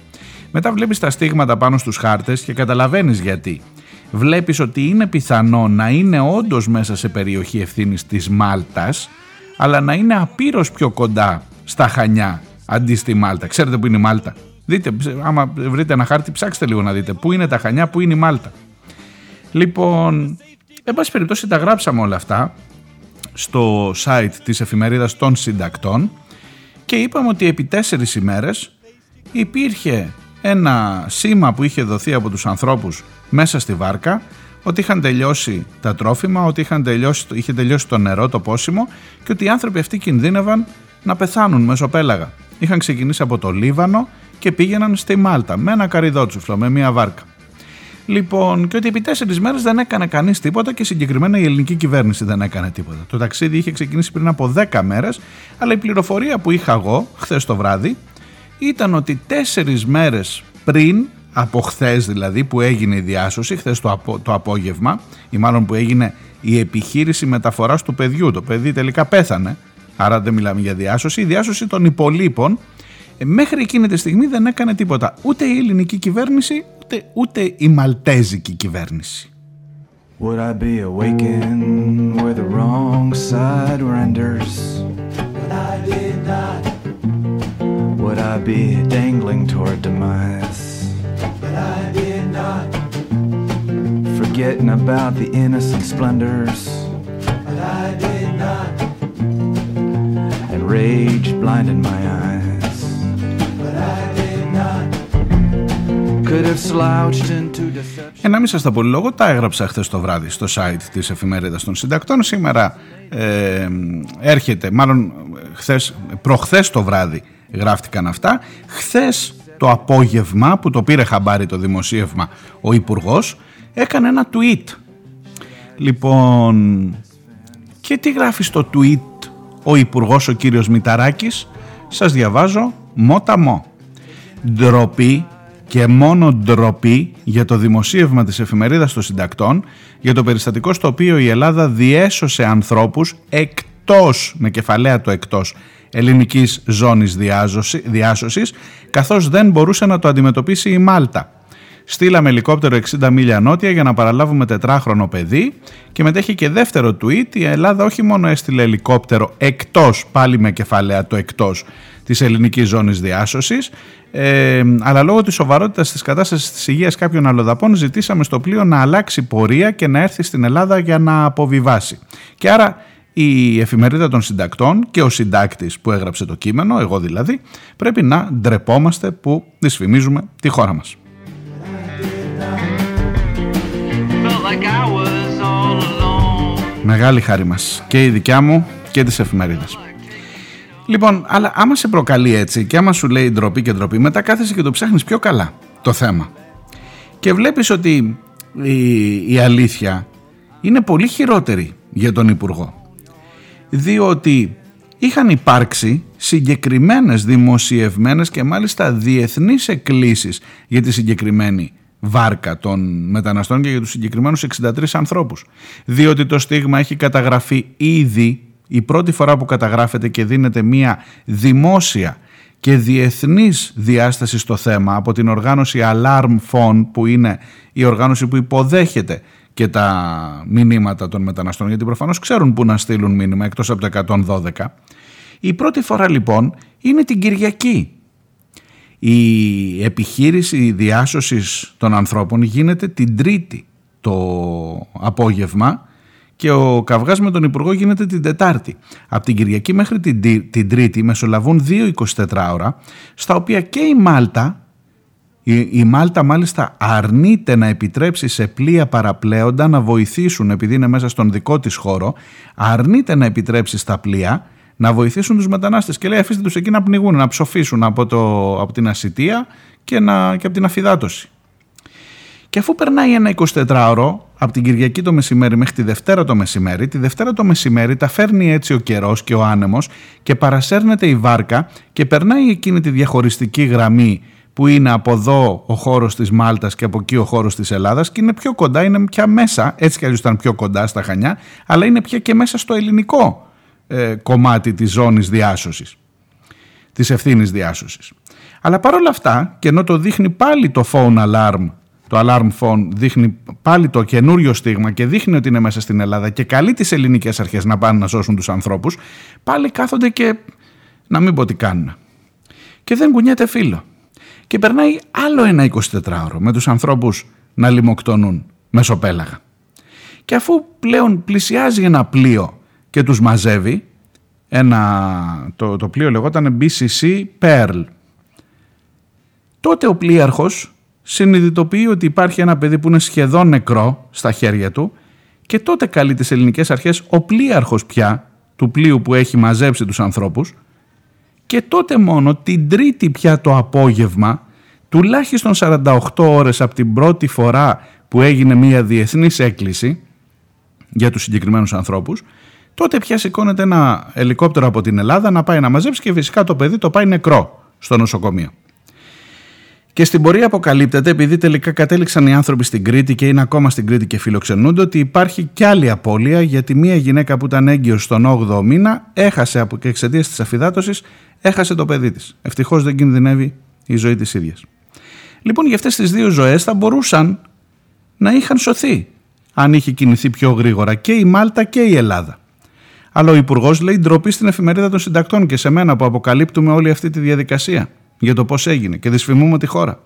Μετά βλέπεις τα στίγματα πάνω στους χάρτες και καταλαβαίνεις γιατί. Βλέπεις ότι είναι πιθανό να είναι όντως μέσα σε περιοχή ευθύνης της Μάλτας, αλλά να είναι απείρως πιο κοντά στα Χανιά αντί στη Μάλτα. Ξέρετε που είναι η Μάλτα; Δείτε, άμα βρείτε ένα χάρτη, ψάξτε λίγο να δείτε πού είναι τα Χανιά, πού είναι η Μάλτα. Λοιπόν, εν πάση περιπτώσει τα γράψαμε όλα αυτά στο site της εφημερίδας των συντακτών και είπαμε ότι επί τέσσερις ημέρες υπήρχε ένα σήμα που είχε δοθεί από τους ανθρώπους μέσα στη βάρκα ότι είχαν τελειώσει τα τρόφιμα, ότι είχαν τελειώσει, είχε τελειώσει το νερό, το πόσιμο και ότι οι άνθρωποι αυτοί κινδύνευαν να πεθάνουν μέσω πέλαγα. Είχαν ξεκινήσει από το Λίβανο και πήγαιναν στη Μάλτα με ένα καριδότσουφλο, με μια βάρκα. Λοιπόν, και ότι επί τέσσερις μέρες δεν έκανε κανείς τίποτα και συγκεκριμένα η ελληνική κυβέρνηση δεν έκανε τίποτα. Το ταξίδι είχε ξεκινήσει πριν από 10 μέρες, αλλά η πληροφορία που είχα εγώ χθες το βράδυ ήταν ότι τέσσερις μέρες πριν από χθες δηλαδή που έγινε η διάσωση, χθες το, το απόγευμα ή μάλλον που έγινε η επιχείρηση μεταφοράς του παιδιού. Το παιδί τελικά πέθανε, άρα δεν μιλάμε για διάσωση. Η διάσωση των υπολείπων ε, μέχρι εκείνη τη στιγμή δεν έκανε τίποτα. Ούτε η ελληνική κυβέρνηση, ούτε, ούτε η μαλτέζικη κυβέρνηση. Would I be awakened where the wrong side renders? But I did not. Would I be dangling toward demise? But I did not. Forgetting about the innocent splendors. But I did not. And rage blinded my eyes. But I did not. Could have slouched into deception. Για να μην σας τα πολύ λόγο, τα έγραψα χθε το βράδυ στο site της εφημερίδας των συντακτών. Σήμερα ε, έρχεται, μάλλον χθες, προχθές το βράδυ γράφτηκαν αυτά. Χθες το απόγευμα που το πήρε χαμπάρι το δημοσίευμα ο υπουργός, έκανε ένα tweet. Λοιπόν, και τι γράφεις στο tweet ο υπουργός ο κύριος Μηταράκης, σας διαβάζω μότα μο. Ντροπή και μόνο ντροπή για το δημοσίευμα της εφημερίδας των συντακτών για το περιστατικό στο οποίο η Ελλάδα διέσωσε ανθρώπους εκτός, με κεφαλαία το εκτός, ελληνικής ζώνης διάσωσης, καθώς δεν μπορούσε να το αντιμετωπίσει η Μάλτα. Στείλαμε ελικόπτερο 60 μίλια νότια για να παραλάβουμε τετράχρονο παιδί και μετέχει και δεύτερο tweet η Ελλάδα όχι μόνο έστειλε ελικόπτερο εκτός, πάλι με κεφαλαία το εκτός της ελληνικής ζώνης διάσωσης ε, αλλά λόγω της σοβαρότητας της κατάστασης της υγείας κάποιων αλλοδαπών ζητήσαμε στο πλοίο να αλλάξει πορεία και να έρθει στην Ελλάδα για να αποβιβάσει. Και άρα η εφημερίδα των συντακτών και ο συντάκτης που έγραψε το κείμενο, εγώ δηλαδή, πρέπει να ντρεπόμαστε που δυσφημίζουμε τη χώρα μας. Μεγάλη χάρη μας και η δικιά μου και της εφημερίδας. Λοιπόν, αλλά άμα σε προκαλεί έτσι και άμα σου λέει ντροπή και ντροπή, μετά κάθεσαι και το ψάχνεις πιο καλά το θέμα. Και βλέπεις ότι η, η αλήθεια είναι πολύ χειρότερη για τον Υπουργό διότι είχαν υπάρξει συγκεκριμένες δημοσιευμένες και μάλιστα διεθνείς εκκλήσεις για τη συγκεκριμένη βάρκα των μεταναστών και για τους συγκεκριμένους 63 ανθρώπους. Διότι το στίγμα έχει καταγραφεί ήδη η πρώτη φορά που καταγράφεται και δίνεται μία δημόσια και διεθνής διάσταση στο θέμα από την οργάνωση Alarm Phone που είναι η οργάνωση που υποδέχεται και τα μηνύματα των μεταναστών γιατί προφανώς ξέρουν που να στείλουν μήνυμα εκτός από το 112. Η πρώτη φορά λοιπόν είναι την Κυριακή. Η επιχείρηση διάσωσης των ανθρώπων γίνεται την Τρίτη το απόγευμα και ο καυγάς με τον Υπουργό γίνεται την Τετάρτη. Από την Κυριακή μέχρι την, την Τρίτη μεσολαβούν δύο 24 ώρα, στα οποία και η Μάλτα, η, η Μάλτα μάλιστα αρνείται να επιτρέψει σε πλοία παραπλέοντα να βοηθήσουν, επειδή είναι μέσα στον δικό της χώρο, αρνείται να επιτρέψει στα πλοία να βοηθήσουν τους μετανάστες και λέει αφήστε τους εκεί να πνιγούν, να ψοφήσουν από, το, από την ασυτεία και, να, και από την αφιδάτωση. Και αφού περνάει ένα 24ωρο από την Κυριακή το μεσημέρι μέχρι τη Δευτέρα το μεσημέρι, τη Δευτέρα το μεσημέρι τα φέρνει έτσι ο καιρός και ο άνεμος και παρασέρνεται η βάρκα και περνάει εκείνη τη διαχωριστική γραμμή που είναι από εδώ ο χώρος της Μάλτας και από εκεί ο χώρος της Ελλάδας και είναι πιο κοντά, είναι πια μέσα, έτσι κι αλλιώς ήταν πιο κοντά στα Χανιά, αλλά είναι πια και μέσα στο ελληνικό ε, κομμάτι της ζώνης διάσωσης, της ευθύνης διάσωσης. Αλλά παρόλα αυτά, και ενώ το δείχνει πάλι το phone alarm το alarm phone δείχνει πάλι το καινούριο στίγμα και δείχνει ότι είναι μέσα στην Ελλάδα και καλεί τις ελληνικές αρχές να πάνε να σώσουν τους ανθρώπους, πάλι κάθονται και να μην πω τι κάνουν. Και δεν κουνιέται φίλο. Και περνάει άλλο ένα 24ωρο με τους ανθρώπους να λιμοκτονούν μεσοπέλαγα. Και αφού πλέον πλησιάζει ένα πλοίο και τους μαζεύει, ένα, το, το πλοίο λεγόταν BCC Pearl, τότε ο πλοίαρχος συνειδητοποιεί ότι υπάρχει ένα παιδί που είναι σχεδόν νεκρό στα χέρια του και τότε καλεί τις ελληνικές αρχές ο πλοίαρχος πια του πλοίου που έχει μαζέψει τους ανθρώπους και τότε μόνο την τρίτη πια το απόγευμα τουλάχιστον 48 ώρες από την πρώτη φορά που έγινε μια διεθνής έκκληση για τους συγκεκριμένους ανθρώπους τότε πια σηκώνεται ένα ελικόπτερο από την Ελλάδα να πάει να μαζέψει και φυσικά το παιδί το πάει νεκρό στο νοσοκομείο. Και στην πορεία αποκαλύπτεται, επειδή τελικά κατέληξαν οι άνθρωποι στην Κρήτη και είναι ακόμα στην Κρήτη και φιλοξενούνται, ότι υπάρχει κι άλλη απώλεια γιατί μία γυναίκα που ήταν έγκυος στον 8ο μήνα έχασε από και εξαιτίας της αφυδάτωσης, έχασε το παιδί της. Ευτυχώς δεν κινδυνεύει η ζωή της ίδιας. Λοιπόν, για αυτές τις δύο ζωές θα μπορούσαν να είχαν σωθεί αν είχε κινηθεί πιο γρήγορα και η Μάλτα και η Ελλάδα. Αλλά ο Υπουργός λέει ντροπή στην εφημερίδα των συντακτών και σε μένα που αποκαλύπτουμε όλη αυτή τη διαδικασία για το πώς έγινε και δυσφημούμε τη χώρα.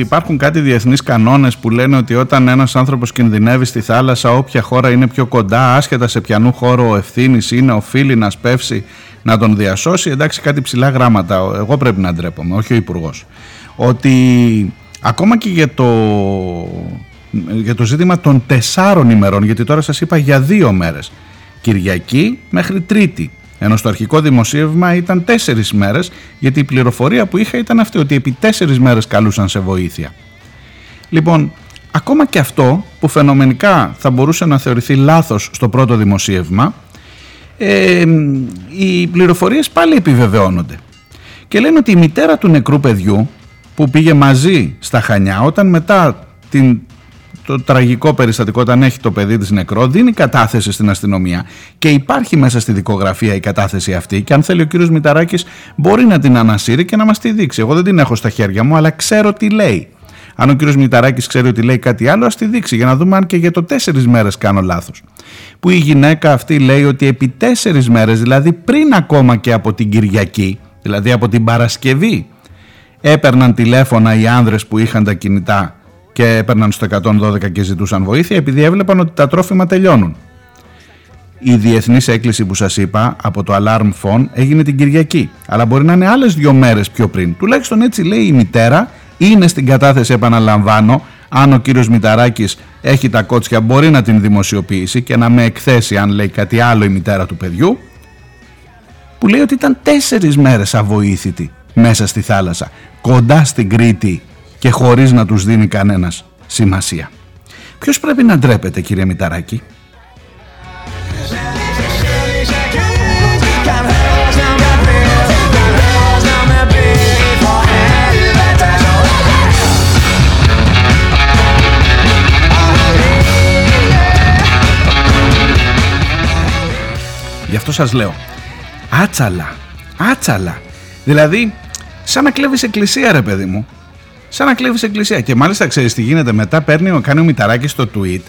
Ότι υπάρχουν κάτι διεθνείς κανόνες που λένε ότι όταν ένας άνθρωπος κινδυνεύει στη θάλασσα όποια χώρα είναι πιο κοντά άσχετα σε ποιανού χώρο ο ευθύνης είναι οφείλει να σπεύσει να τον διασώσει εντάξει κάτι ψηλά γράμματα εγώ πρέπει να ντρέπομαι όχι ο υπουργός. ότι ακόμα και για το, για το ζήτημα των τεσσάρων ημερών γιατί τώρα σας είπα για δύο μέρες Κυριακή μέχρι Τρίτη ενώ στο αρχικό δημοσίευμα ήταν τέσσερις μέρες, γιατί η πληροφορία που είχα ήταν αυτή, ότι επί τέσσερις μέρες καλούσαν σε βοήθεια. Λοιπόν, ακόμα και αυτό που φαινομενικά θα μπορούσε να θεωρηθεί λάθος στο πρώτο δημοσίευμα, ε, οι πληροφορίες πάλι επιβεβαιώνονται. Και λένε ότι η μητέρα του νεκρού παιδιού που πήγε μαζί στα Χανιά όταν μετά την το τραγικό περιστατικό όταν έχει το παιδί της νεκρό δίνει κατάθεση στην αστυνομία και υπάρχει μέσα στη δικογραφία η κατάθεση αυτή και αν θέλει ο κύριος Μηταράκης μπορεί να την ανασύρει και να μας τη δείξει. Εγώ δεν την έχω στα χέρια μου αλλά ξέρω τι λέει. Αν ο κύριος Μηταράκης ξέρει ότι λέει κάτι άλλο ας τη δείξει για να δούμε αν και για το τέσσερις μέρες κάνω λάθος. Που η γυναίκα αυτή λέει ότι επί τέσσερις μέρες δηλαδή πριν ακόμα και από την Κυριακή δηλαδή από την Παρασκευή έπαιρναν τηλέφωνα οι άνδρες που είχαν τα κινητά και έπαιρναν στο 112 και ζητούσαν βοήθεια επειδή έβλεπαν ότι τα τρόφιμα τελειώνουν. Η διεθνής έκκληση που σας είπα από το Alarm Phone έγινε την Κυριακή αλλά μπορεί να είναι άλλες δύο μέρες πιο πριν. Τουλάχιστον έτσι λέει η μητέρα είναι στην κατάθεση επαναλαμβάνω αν ο κύριος Μηταράκης έχει τα κότσια μπορεί να την δημοσιοποιήσει και να με εκθέσει αν λέει κάτι άλλο η μητέρα του παιδιού που λέει ότι ήταν τέσσερις μέρες αβοήθητη μέσα στη θάλασσα κοντά στην Κρήτη και χωρίς να τους δίνει κανένας σημασία. Ποιος πρέπει να ντρέπεται κύριε Μηταράκη; Γι' αυτό σας λέω Άτσαλα Άτσαλα Δηλαδή σαν να κλέβεις εκκλησία ρε παιδί μου Σαν να κλέβεις εκκλησία. Και μάλιστα ξέρεις τι γίνεται. Μετά παίρνει, Κάνει ο Μηταράκης στο tweet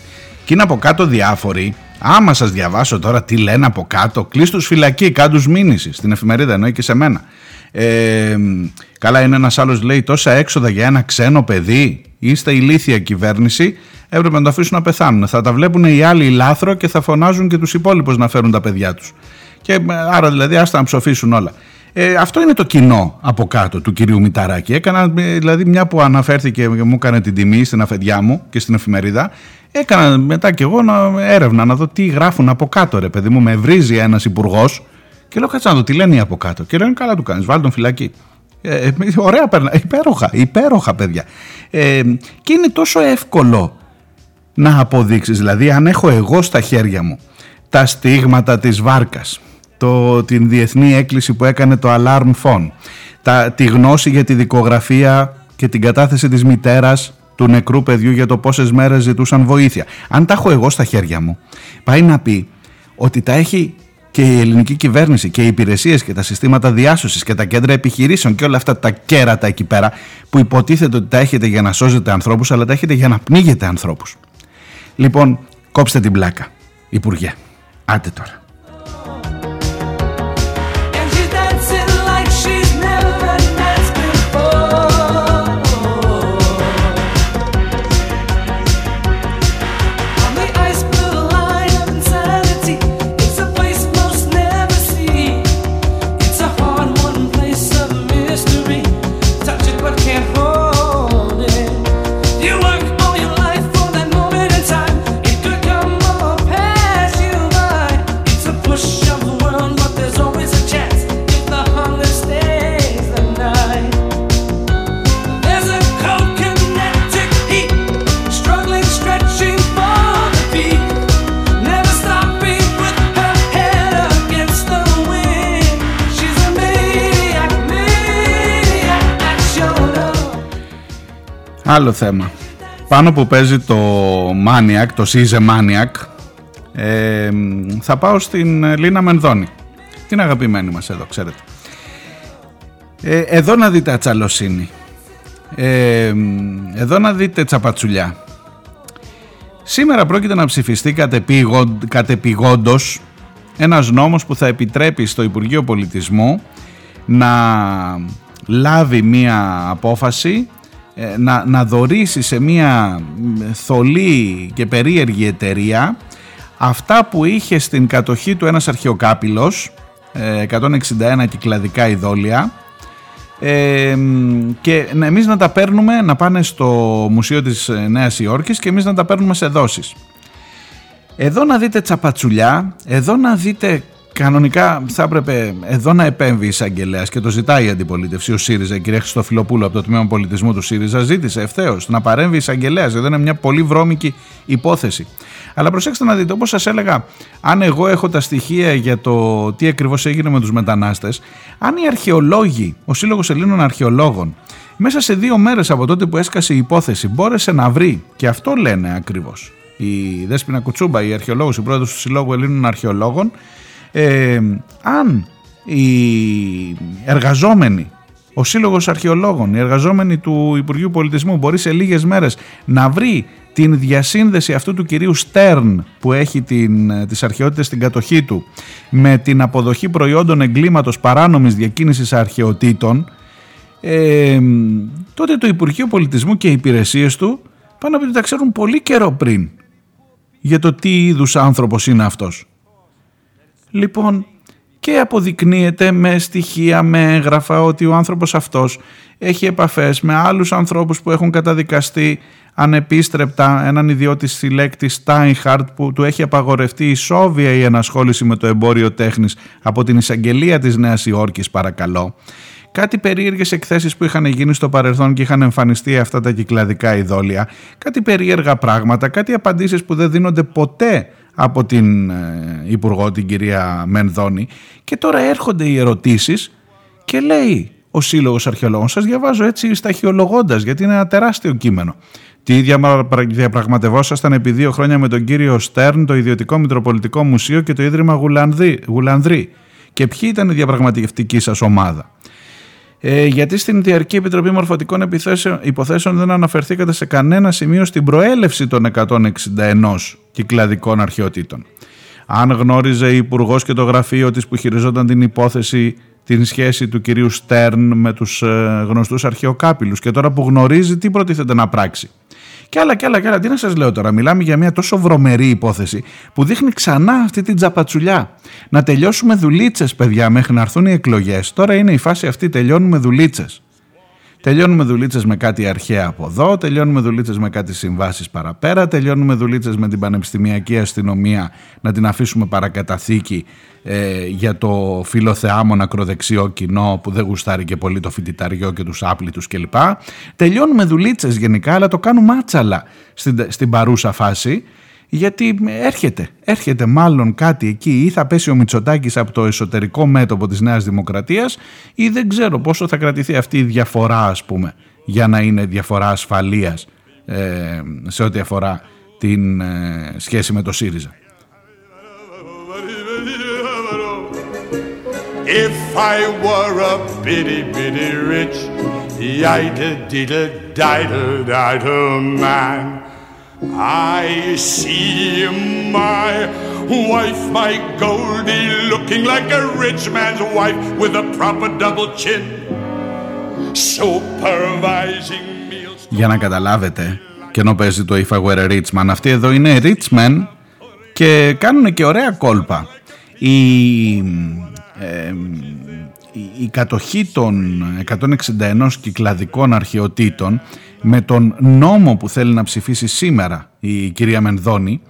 Και είναι από κάτω διάφοροι. Άμα σας διαβάσω τώρα τι λένε από κάτω Κλείς τους φυλακή, κάντους μήνυσης. Στην εφημερίδα εννοεί και σε μένα. Ε, Καλά είναι ένας άλλος λέει Τόσα έξοδα για ένα ξένο παιδί. Είστε ηλίθια κυβέρνηση. Έπρεπε να το αφήσουν να πεθάνουν. Θα τα βλέπουν οι άλλοι λάθρο και θα φωνάζουν και τους υπόλοιπους να φέρουν τα παιδιά τους. Και ε, άρα δηλαδή άστα να ψοφήσουν όλα. Ε, αυτό είναι το κοινό από κάτω του κυρίου Μηταράκη. Έκανα, ε, δηλαδή, μια που αναφέρθηκε και μου έκανε την τιμή στην αφεντιά μου και στην εφημερίδα, έκανα μετά κι εγώ να, έρευνα να δω τι γράφουν από κάτω, ρε παιδί μου. Με βρίζει ένας υπουργός και λέω κάτσε να δω τι λένε οι από κάτω. Και λένε καλά του κάνεις, βάλει τον φυλακή. Ε, ε ωραία, υπέροχα, υπέροχα παιδιά. Ε, και είναι τόσο εύκολο να αποδείξεις. Δηλαδή αν έχω εγώ στα χέρια μου τα στίγματα της βάρκας, το, την διεθνή έκκληση που έκανε το Alarm Phone, τα, τη γνώση για τη δικογραφία και την κατάθεση της μητέρας του νεκρού παιδιού για το πόσες μέρες ζητούσαν βοήθεια. Αν τα έχω εγώ στα χέρια μου, πάει να πει ότι τα έχει και η ελληνική κυβέρνηση και οι υπηρεσίες και τα συστήματα διάσωσης και τα κέντρα επιχειρήσεων και όλα αυτά τα κέρατα εκεί πέρα που υποτίθεται ότι τα έχετε για να σώζετε ανθρώπους, αλλά τα έχετε για να πνίγετε ανθρώπους. Λοιπόν, κόψτε την πλάκα, Υπουργέ. Άντε τώρα. Άλλο θέμα. Πάνω που παίζει το Maniac, το Size Maniac, ε, θα πάω στην Λίνα Μενδώνη. Την αγαπημένη μας εδώ, ξέρετε. Ε, εδώ να δείτε ατσαλοσύνη. Ε, εδώ να δείτε τσαπατσουλιά. Σήμερα πρόκειται να ψηφιστεί κατεπηγόντως ένας νόμος που θα επιτρέπει στο Υπουργείο Πολιτισμού να λάβει μία απόφαση ε, να, να δωρήσει σε μια θολή και περίεργη εταιρεία αυτά που είχε στην κατοχή του ένας αρχαιοκάπηλος 161 ε, κυκλαδικά ειδόλια ε, και εμείς να τα παίρνουμε να πάνε στο Μουσείο της Νέας Υόρκης και εμείς να τα παίρνουμε σε δόσεις. Εδώ να δείτε τσαπατσουλιά, εδώ να δείτε Κανονικά θα έπρεπε εδώ να επέμβει η εισαγγελέας και το ζητάει η αντιπολίτευση. Ο ΣΥΡΙΖΑ, η κυρία Χριστοφιλοπούλου από το τμήμα πολιτισμού του ΣΥΡΙΖΑ, ζήτησε ευθέως να παρέμβει η εισαγγελέας. Εδώ είναι μια πολύ βρώμικη υπόθεση. Αλλά προσέξτε να δείτε, όπως σας έλεγα, αν εγώ έχω τα στοιχεία για το τι ακριβώς έγινε με τους μετανάστες, αν οι αρχαιολόγοι, ο Σύλλογος Ελλήνων Αρχαιολόγων, μέσα σε δύο μέρες από τότε που έσκασε η υπόθεση, μπόρεσε να βρει, και αυτό λένε ακριβώς, η Δέσπινα Κουτσούμπα, η αρχαιολόγος, η πρόεδρος του Συλλόγου Ελλήνων Αρχαιολόγων, ε, αν οι εργαζόμενοι, ο Σύλλογος Αρχαιολόγων, οι εργαζόμενοι του Υπουργείου Πολιτισμού μπορεί σε λίγες μέρες να βρει την διασύνδεση αυτού του κυρίου Στέρν που έχει την, τις αρχαιότητες στην κατοχή του με την αποδοχή προϊόντων εγκλήματος παράνομης διακίνησης αρχαιοτήτων ε, τότε το Υπουργείο Πολιτισμού και οι υπηρεσίες του πάνε να τα ξέρουν πολύ καιρό πριν για το τι είδους άνθρωπος είναι αυτός. Λοιπόν, και αποδεικνύεται με στοιχεία, με έγγραφα ότι ο άνθρωπος αυτός έχει επαφές με άλλους ανθρώπους που έχουν καταδικαστεί ανεπίστρεπτα έναν ιδιώτη συλλέκτη Στάινχαρτ που του έχει απαγορευτεί η σόβια η ενασχόληση με το εμπόριο τέχνης από την εισαγγελία της Νέας Υόρκης παρακαλώ. Κάτι περίεργες εκθέσεις που είχαν γίνει στο παρελθόν και είχαν εμφανιστεί αυτά τα κυκλαδικά ειδόλια. Κάτι περίεργα πράγματα, κάτι απαντήσεις που δεν δίνονται ποτέ από την ε, Υπουργό, την κυρία Μενδώνη. Και τώρα έρχονται οι ερωτήσεις και λέει ο Σύλλογος Αρχαιολόγων. Σας διαβάζω έτσι σταχυολογώντας, γιατί είναι ένα τεράστιο κείμενο. Τι διαπραγματευόσασταν επί δύο χρόνια με τον κύριο Στέρν, το Ιδιωτικό Μητροπολιτικό Μουσείο και το Ίδρυμα Γουλανδρή. Και ποιοι ήταν η διαπραγματευτική σας ομάδα; Ε, γιατί στην Διαρκή Επιτροπή Μορφωτικών Υποθέσεων δεν αναφερθήκατε σε κανένα σημείο στην προέλευση των 161 κυκλαδικών αρχαιοτήτων. Αν γνώριζε η Υπουργός και το γραφείο της που χειριζόταν την υπόθεση την σχέση του κυρίου Στέρν με τους ε, γνωστούς αρχαιοκάπηλους και τώρα που γνωρίζει τι προτίθεται να πράξει; Και άλλα και άλλα και άλλα. Τι να σας λέω τώρα. Μιλάμε για μια τόσο βρωμερή υπόθεση που δείχνει ξανά αυτή την τζαπατσουλιά. Να τελειώσουμε δουλίτσες παιδιά μέχρι να έρθουν οι εκλογές. Τώρα είναι η φάση αυτή τελειώνουμε δουλίτσες. Τελειώνουμε δουλίτσες με κάτι αρχαία από εδώ, τελειώνουμε δουλίτσες με κάτι συμβάσεις παραπέρα, τελειώνουμε δουλίτσες με την πανεπιστημιακή αστυνομία να την αφήσουμε παρακαταθήκη ε, για το φιλοθεάμον ακροδεξιό κοινό που δεν γουστάρει και πολύ το φοιτηταριό και τους άπλητους κλπ. Τελειώνουμε δουλίτσες γενικά αλλά το κάνουμε άτσαλα στην, στην παρούσα φάση γιατί έρχεται, έρχεται μάλλον κάτι εκεί ή θα πέσει ο Μητσοτάκης από το εσωτερικό μέτωπο της Νέας Δημοκρατίας ή δεν ξέρω πόσο θα κρατηθεί αυτή η διαφορά ας πούμε για να είναι διαφορά ασφαλείας ε, σε ό,τι αφορά την ε, σχέση με το ΣΥΡΙΖΑ. If I were a bitty bitty rich, yida diddle diddle diddle man, I see my wife, my Goldie, looking like a rich man's wife with a proper double chin, supervising meals. Για να καταλάβετε, και ενώ παίζει το If I were a rich man, αυτοί εδώ είναι rich men και κάνουν και ωραία κόλπα. Η η κατοχή των 161 κυκλαδικών αρχαιοτήτων με τον νόμο που θέλει να ψηφίσει σήμερα η κυρία Μενδώνη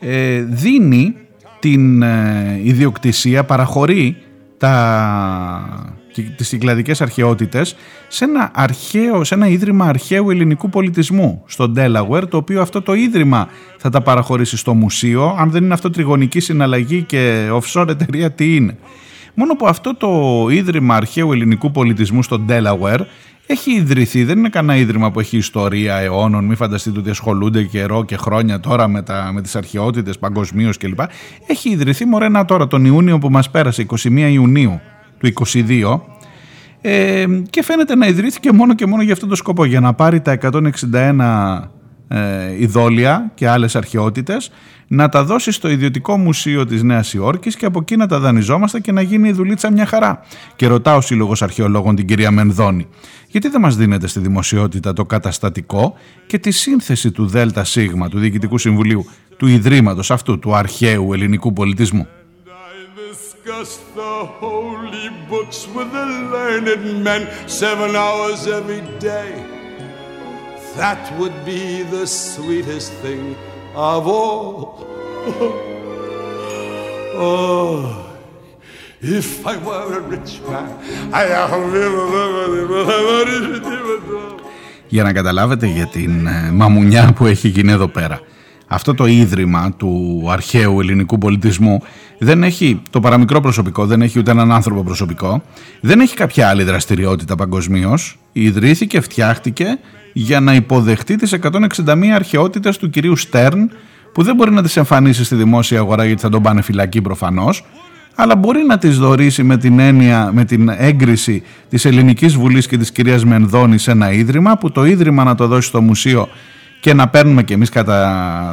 ε, δίνει την ε, ιδιοκτησία, παραχωρεί τα, τις κυκλαδικές αρχαιότητες σε ένα, αρχαίο, σε ένα ίδρυμα αρχαίου ελληνικού πολιτισμού στο Delaware, το οποίο αυτό το ίδρυμα θα τα παραχωρήσει στο μουσείο. Αν δεν είναι αυτό τριγωνική συναλλαγή και offshore εταιρεία, τι είναι. Μόνο που αυτό το Ίδρυμα Αρχαίου Ελληνικού Πολιτισμού στο Delaware έχει ιδρυθεί, δεν είναι κανένα ίδρυμα που έχει ιστορία αιώνων, μην φανταστείτε ότι ασχολούνται καιρό και χρόνια τώρα με, τα, με τις αρχαιότητες παγκοσμίως κλπ. Έχει ιδρυθεί μωρένα τώρα τον Ιούνιο που μας πέρασε, 21 Ιουνίου του 2022 ε, και φαίνεται να ιδρύθηκε μόνο και μόνο για αυτό το σκοπό, για να πάρει τα 161 ε, ειδόλια και άλλες αρχαιότητες να τα δώσει στο ιδιωτικό μουσείο της Νέας Υόρκης και από εκεί να τα δανειζόμαστε και να γίνει η δουλίτσα μια χαρά. Και ρωτάω ο Σύλλογος Αρχαιολόγων την κυρία Μενδώνη, γιατί δεν μας δίνεται στη δημοσιότητα το καταστατικό και τη σύνθεση του ΔΣ του Διοικητικού Συμβουλίου του Ιδρύματος αυτού του αρχαίου ελληνικού πολιτισμού; That would be the sweetest thing of all. oh, if I were a rich man, I Για να καταλάβετε για την ε, μαμουνιά που έχει γίνει εδώ πέρα. Αυτό το ίδρυμα του αρχαίου ελληνικού πολιτισμού δεν έχει το παραμικρό προσωπικό, δεν έχει ούτε έναν άνθρωπο προσωπικό, δεν έχει κάποια άλλη δραστηριότητα παγκοσμίως. Ιδρύθηκε, φτιάχτηκε για να υποδεχτεί τις 161 αρχαιότητες του κυρίου Στέρν που δεν μπορεί να τις εμφανίσει στη δημόσια αγορά γιατί θα τον πάνε φυλακή προφανώς αλλά μπορεί να τις δωρήσει με την έννοια, με την έγκριση της Ελληνικής Βουλής και της κυρίας Μενδώνη σε ένα ίδρυμα που το ίδρυμα να το δώσει στο μουσείο και να παίρνουμε και εμείς κατά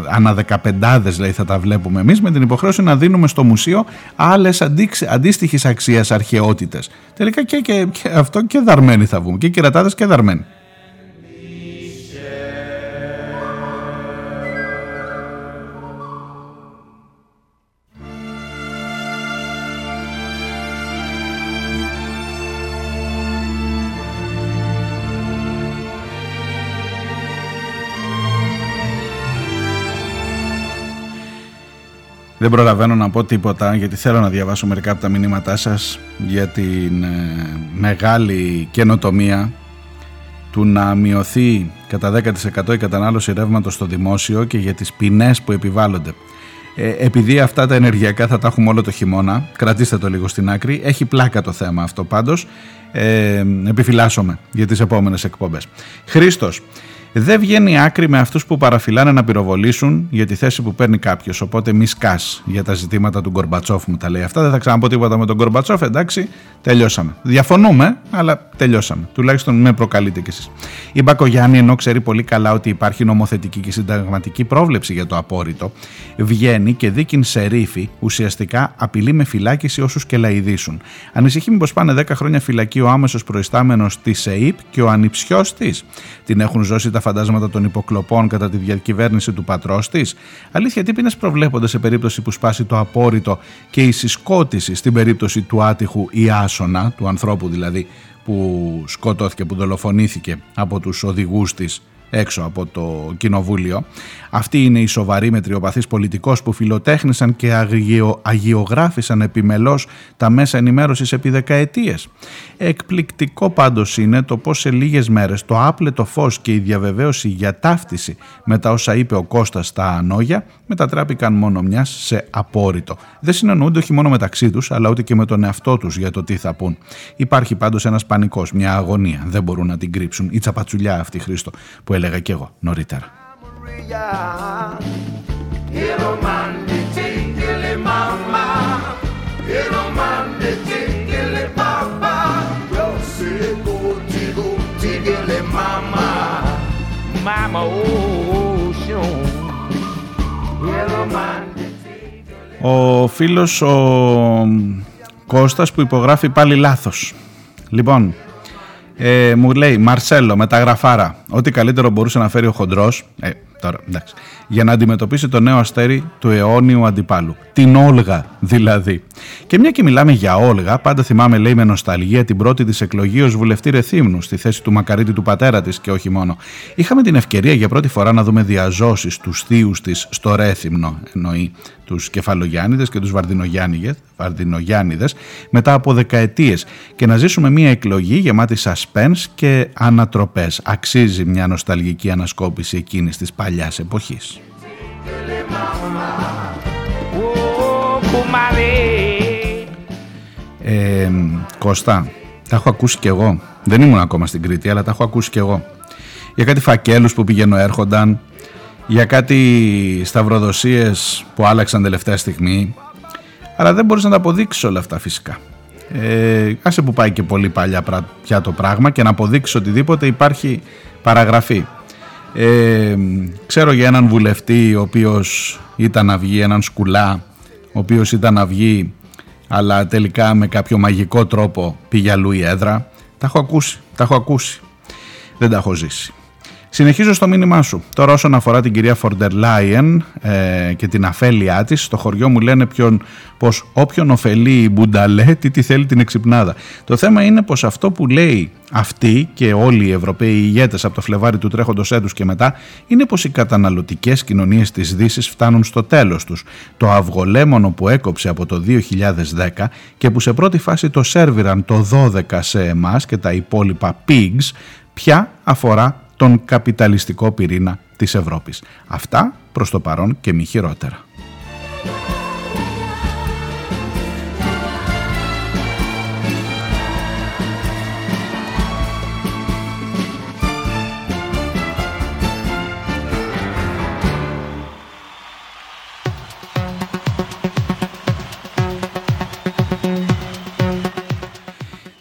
ανά δεκαπεντάδες δηλαδή θα τα βλέπουμε εμείς με την υποχρέωση να δίνουμε στο μουσείο άλλες αντίστοιχες αξίας αρχαιότητες. Τελικά και, και, και αυτό και δαρμένοι θα βγούμε και κερατάδες και δαρμένοι. Δεν προλαβαίνω να πω τίποτα γιατί θέλω να διαβάσω μερικά από τα μηνύματά σας για την ε, μεγάλη καινοτομία του να μειωθεί κατά 10% η κατανάλωση ρεύματος στο δημόσιο και για τις ποινές που επιβάλλονται. Ε, επειδή αυτά τα ενεργειακά θα τα έχουμε όλο το χειμώνα, κρατήστε το λίγο στην άκρη, έχει πλάκα το θέμα αυτό πάντως, ε, επιφυλάσσομαι για τις επόμενες εκπομπές. Χρήστος, δεν βγαίνει άκρη με αυτούς που παραφυλάνε να πυροβολήσουν για τη θέση που παίρνει κάποιος. Οπότε μη σκάς για τα ζητήματα του Γκορμπατσόφ, μου τα λέει αυτά. Δεν θα ξαναπώ τίποτα με τον Γκορμπατσόφ, εντάξει, τελειώσαμε. Διαφωνούμε, αλλά τελειώσαμε. Τουλάχιστον με προκαλείτε κι εσείς. Η Μπακογιάννη, ενώ ξέρει πολύ καλά ότι υπάρχει νομοθετική και συνταγματική πρόβλεψη για το απόρριτο, βγαίνει και δίκην σε ρήφη, ουσιαστικά απειλεί με φυλάκιση όσους και λαϊδίσουν. Ανησυχεί μήπως πάνε 10 χρόνια φυλακή ο άμεσος προϊστάμενος της ΕΕΠ και ο ανιψιός της. Την έχουν ζώσει τα φαντάσματα των υποκλοπών κατά τη διακυβέρνηση του πατρός της. Αλήθεια, τι ποινέ προβλέπονται σε περίπτωση που σπάσει το απόρριτο και η συσκότηση στην περίπτωση του άτυχου ή άσονα, του ανθρώπου δηλαδή που σκοτώθηκε, που δολοφονήθηκε από τους οδηγούς της έξω από το κοινοβούλιο. Αυτοί είναι οι σοβαροί μετριοπαθείς πολιτικός που φιλοτέχνησαν και αγιο, αγιογράφησαν επιμελώς τα μέσα ενημέρωσης επί δεκαετίες. Εκπληκτικό πάντως είναι το πως σε λίγες μέρες το άπλετο φως και η διαβεβαίωση για ταύτιση με τα όσα είπε ο Κώστας στα Ανόγια μετατράπηκαν μόνο μιας σε απόρριτο. Δεν συνεννοούνται όχι μόνο μεταξύ τους αλλά ούτε και με τον εαυτό τους για το τι θα πούν. Υπάρχει πάντως ένας πανικός, μια αγωνία. Δεν μπορούν να την κρύψουν. Η τσαπατσουλιά αυτή Χρήστο που έλεγα και εγώ νωρίτερα. Ο φίλος ο Κώστας που υπογράφει πάλι λάθος. Λοιπόν, ε, μου λέει Μαρσέλο, μεταγραφάρα. Ό,τι καλύτερο μπορούσε να φέρει ο χοντρός. Ε, τώρα, εντάξει. Για να αντιμετωπίσει το νέο αστέρι του αιώνιου αντιπάλου. Την Όλγα δηλαδή. Και μια και μιλάμε για Όλγα, πάντα θυμάμαι, λέει με νοσταλγία, την πρώτη της εκλογή ως βουλευτή Ρεθύμνου στη θέση του Μακαρίτη του πατέρα της και όχι μόνο. Είχαμε την ευκαιρία για πρώτη φορά να δούμε διαζώσεις τους θείους της στο Ρέθυμνο, εννοεί τους Κεφαλογιάννηδες και τους Βαρδινογιάννηδες μετά από δεκαετίες και να ζήσουμε μια εκλογή γεμάτη suspense και ανατροπές. Αξίζει μια νοσταλγική ανασκόπηση εκείνης της παλιάς εποχής. Ε, Κώστα, τα έχω ακούσει κι εγώ. Δεν ήμουν ακόμα στην Κρήτη, αλλά τα έχω ακούσει κι εγώ. Για κάτι φακέλους που πηγαίνω έρχονταν, για κάτι σταυροδοσίες που άλλαξαν τελευταία στιγμή αλλά δεν μπορείς να τα αποδείξεις όλα αυτά φυσικά ε, άσε που πάει και πολύ παλιά πια το πράγμα και να αποδείξεις οτιδήποτε υπάρχει παραγραφή ε, ξέρω για έναν βουλευτή ο οποίος ήταν να βγει έναν σκουλά ο οποίος ήταν να βγει αλλά τελικά με κάποιο μαγικό τρόπο πήγε αλλού η έδρα. Τα έχω ακούσει, τα έχω ακούσει. Δεν τα έχω ζήσει Συνεχίζω στο μήνυμά σου. Τώρα όσον αφορά την κυρία Φορντερ Λάιεν ε, και την αφέλειά της, στο χωριό μου λένε ποιον, πως όποιον ωφελεί η Μπουνταλέ, τι, τι θέλει την εξυπνάδα. Το θέμα είναι πως αυτό που λέει αυτή και όλοι οι Ευρωπαίοι ηγέτες από το Φλεβάρι του τρέχοντος έτους και μετά είναι πως οι καταναλωτικές κοινωνίες της Δύσης φτάνουν στο τέλος τους. Το αυγολέμονο που έκοψε από το 2010 και που σε πρώτη φάση το σέρβιραν το 12 σε εμάς και τα υπόλοιπα pigs, πια αφορά τον καπιταλιστικό πυρήνα της Ευρώπης. Αυτά προς το παρόν και μη χειρότερα.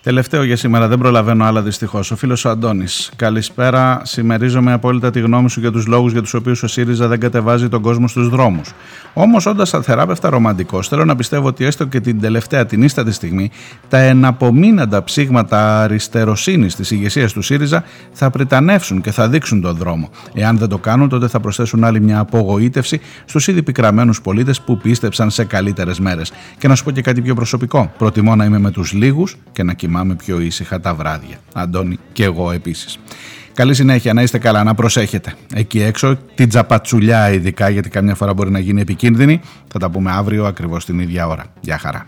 Τελευταίο για σήμερα, δεν προλαβαίνω άλλα δυστυχώς. Ο φίλος ο Αντώνης. Καλησπέρα. Συμμερίζομαι απόλυτα τη γνώμη σου για τους λόγους για τους οποίους ο ΣΥΡΙΖΑ δεν κατεβάζει τον κόσμο στους δρόμους. Όμως, όντας αθεράπευτα ρομαντικός, θέλω να πιστεύω ότι έστω και την τελευταία, την ίστατη στιγμή, τα εναπομείναντα ψήγματα αριστεροσύνης της ηγεσίας του ΣΥΡΙΖΑ θα πριτανεύσουν και θα δείξουν τον δρόμο. Εάν δεν το κάνουν, τότε θα προσθέσουν άλλη μια απογοήτευση στους ήδη πικραμένους πολίτες που πίστεψαν σε καλύτερες μέρες. Και να σου πω και κάτι πιο προσωπικό. Προτιμώ να είμαι με τους λίγους και να κοιμάμαι κοιμάμαι πιο ήσυχα τα βράδια. Αντώνη και εγώ επίσης. Καλή συνέχεια, να είστε καλά, να προσέχετε. Εκεί έξω, την τζαπατσουλιά ειδικά, γιατί καμιά φορά μπορεί να γίνει επικίνδυνη. Θα τα πούμε αύριο ακριβώς την ίδια ώρα. Για χαρά.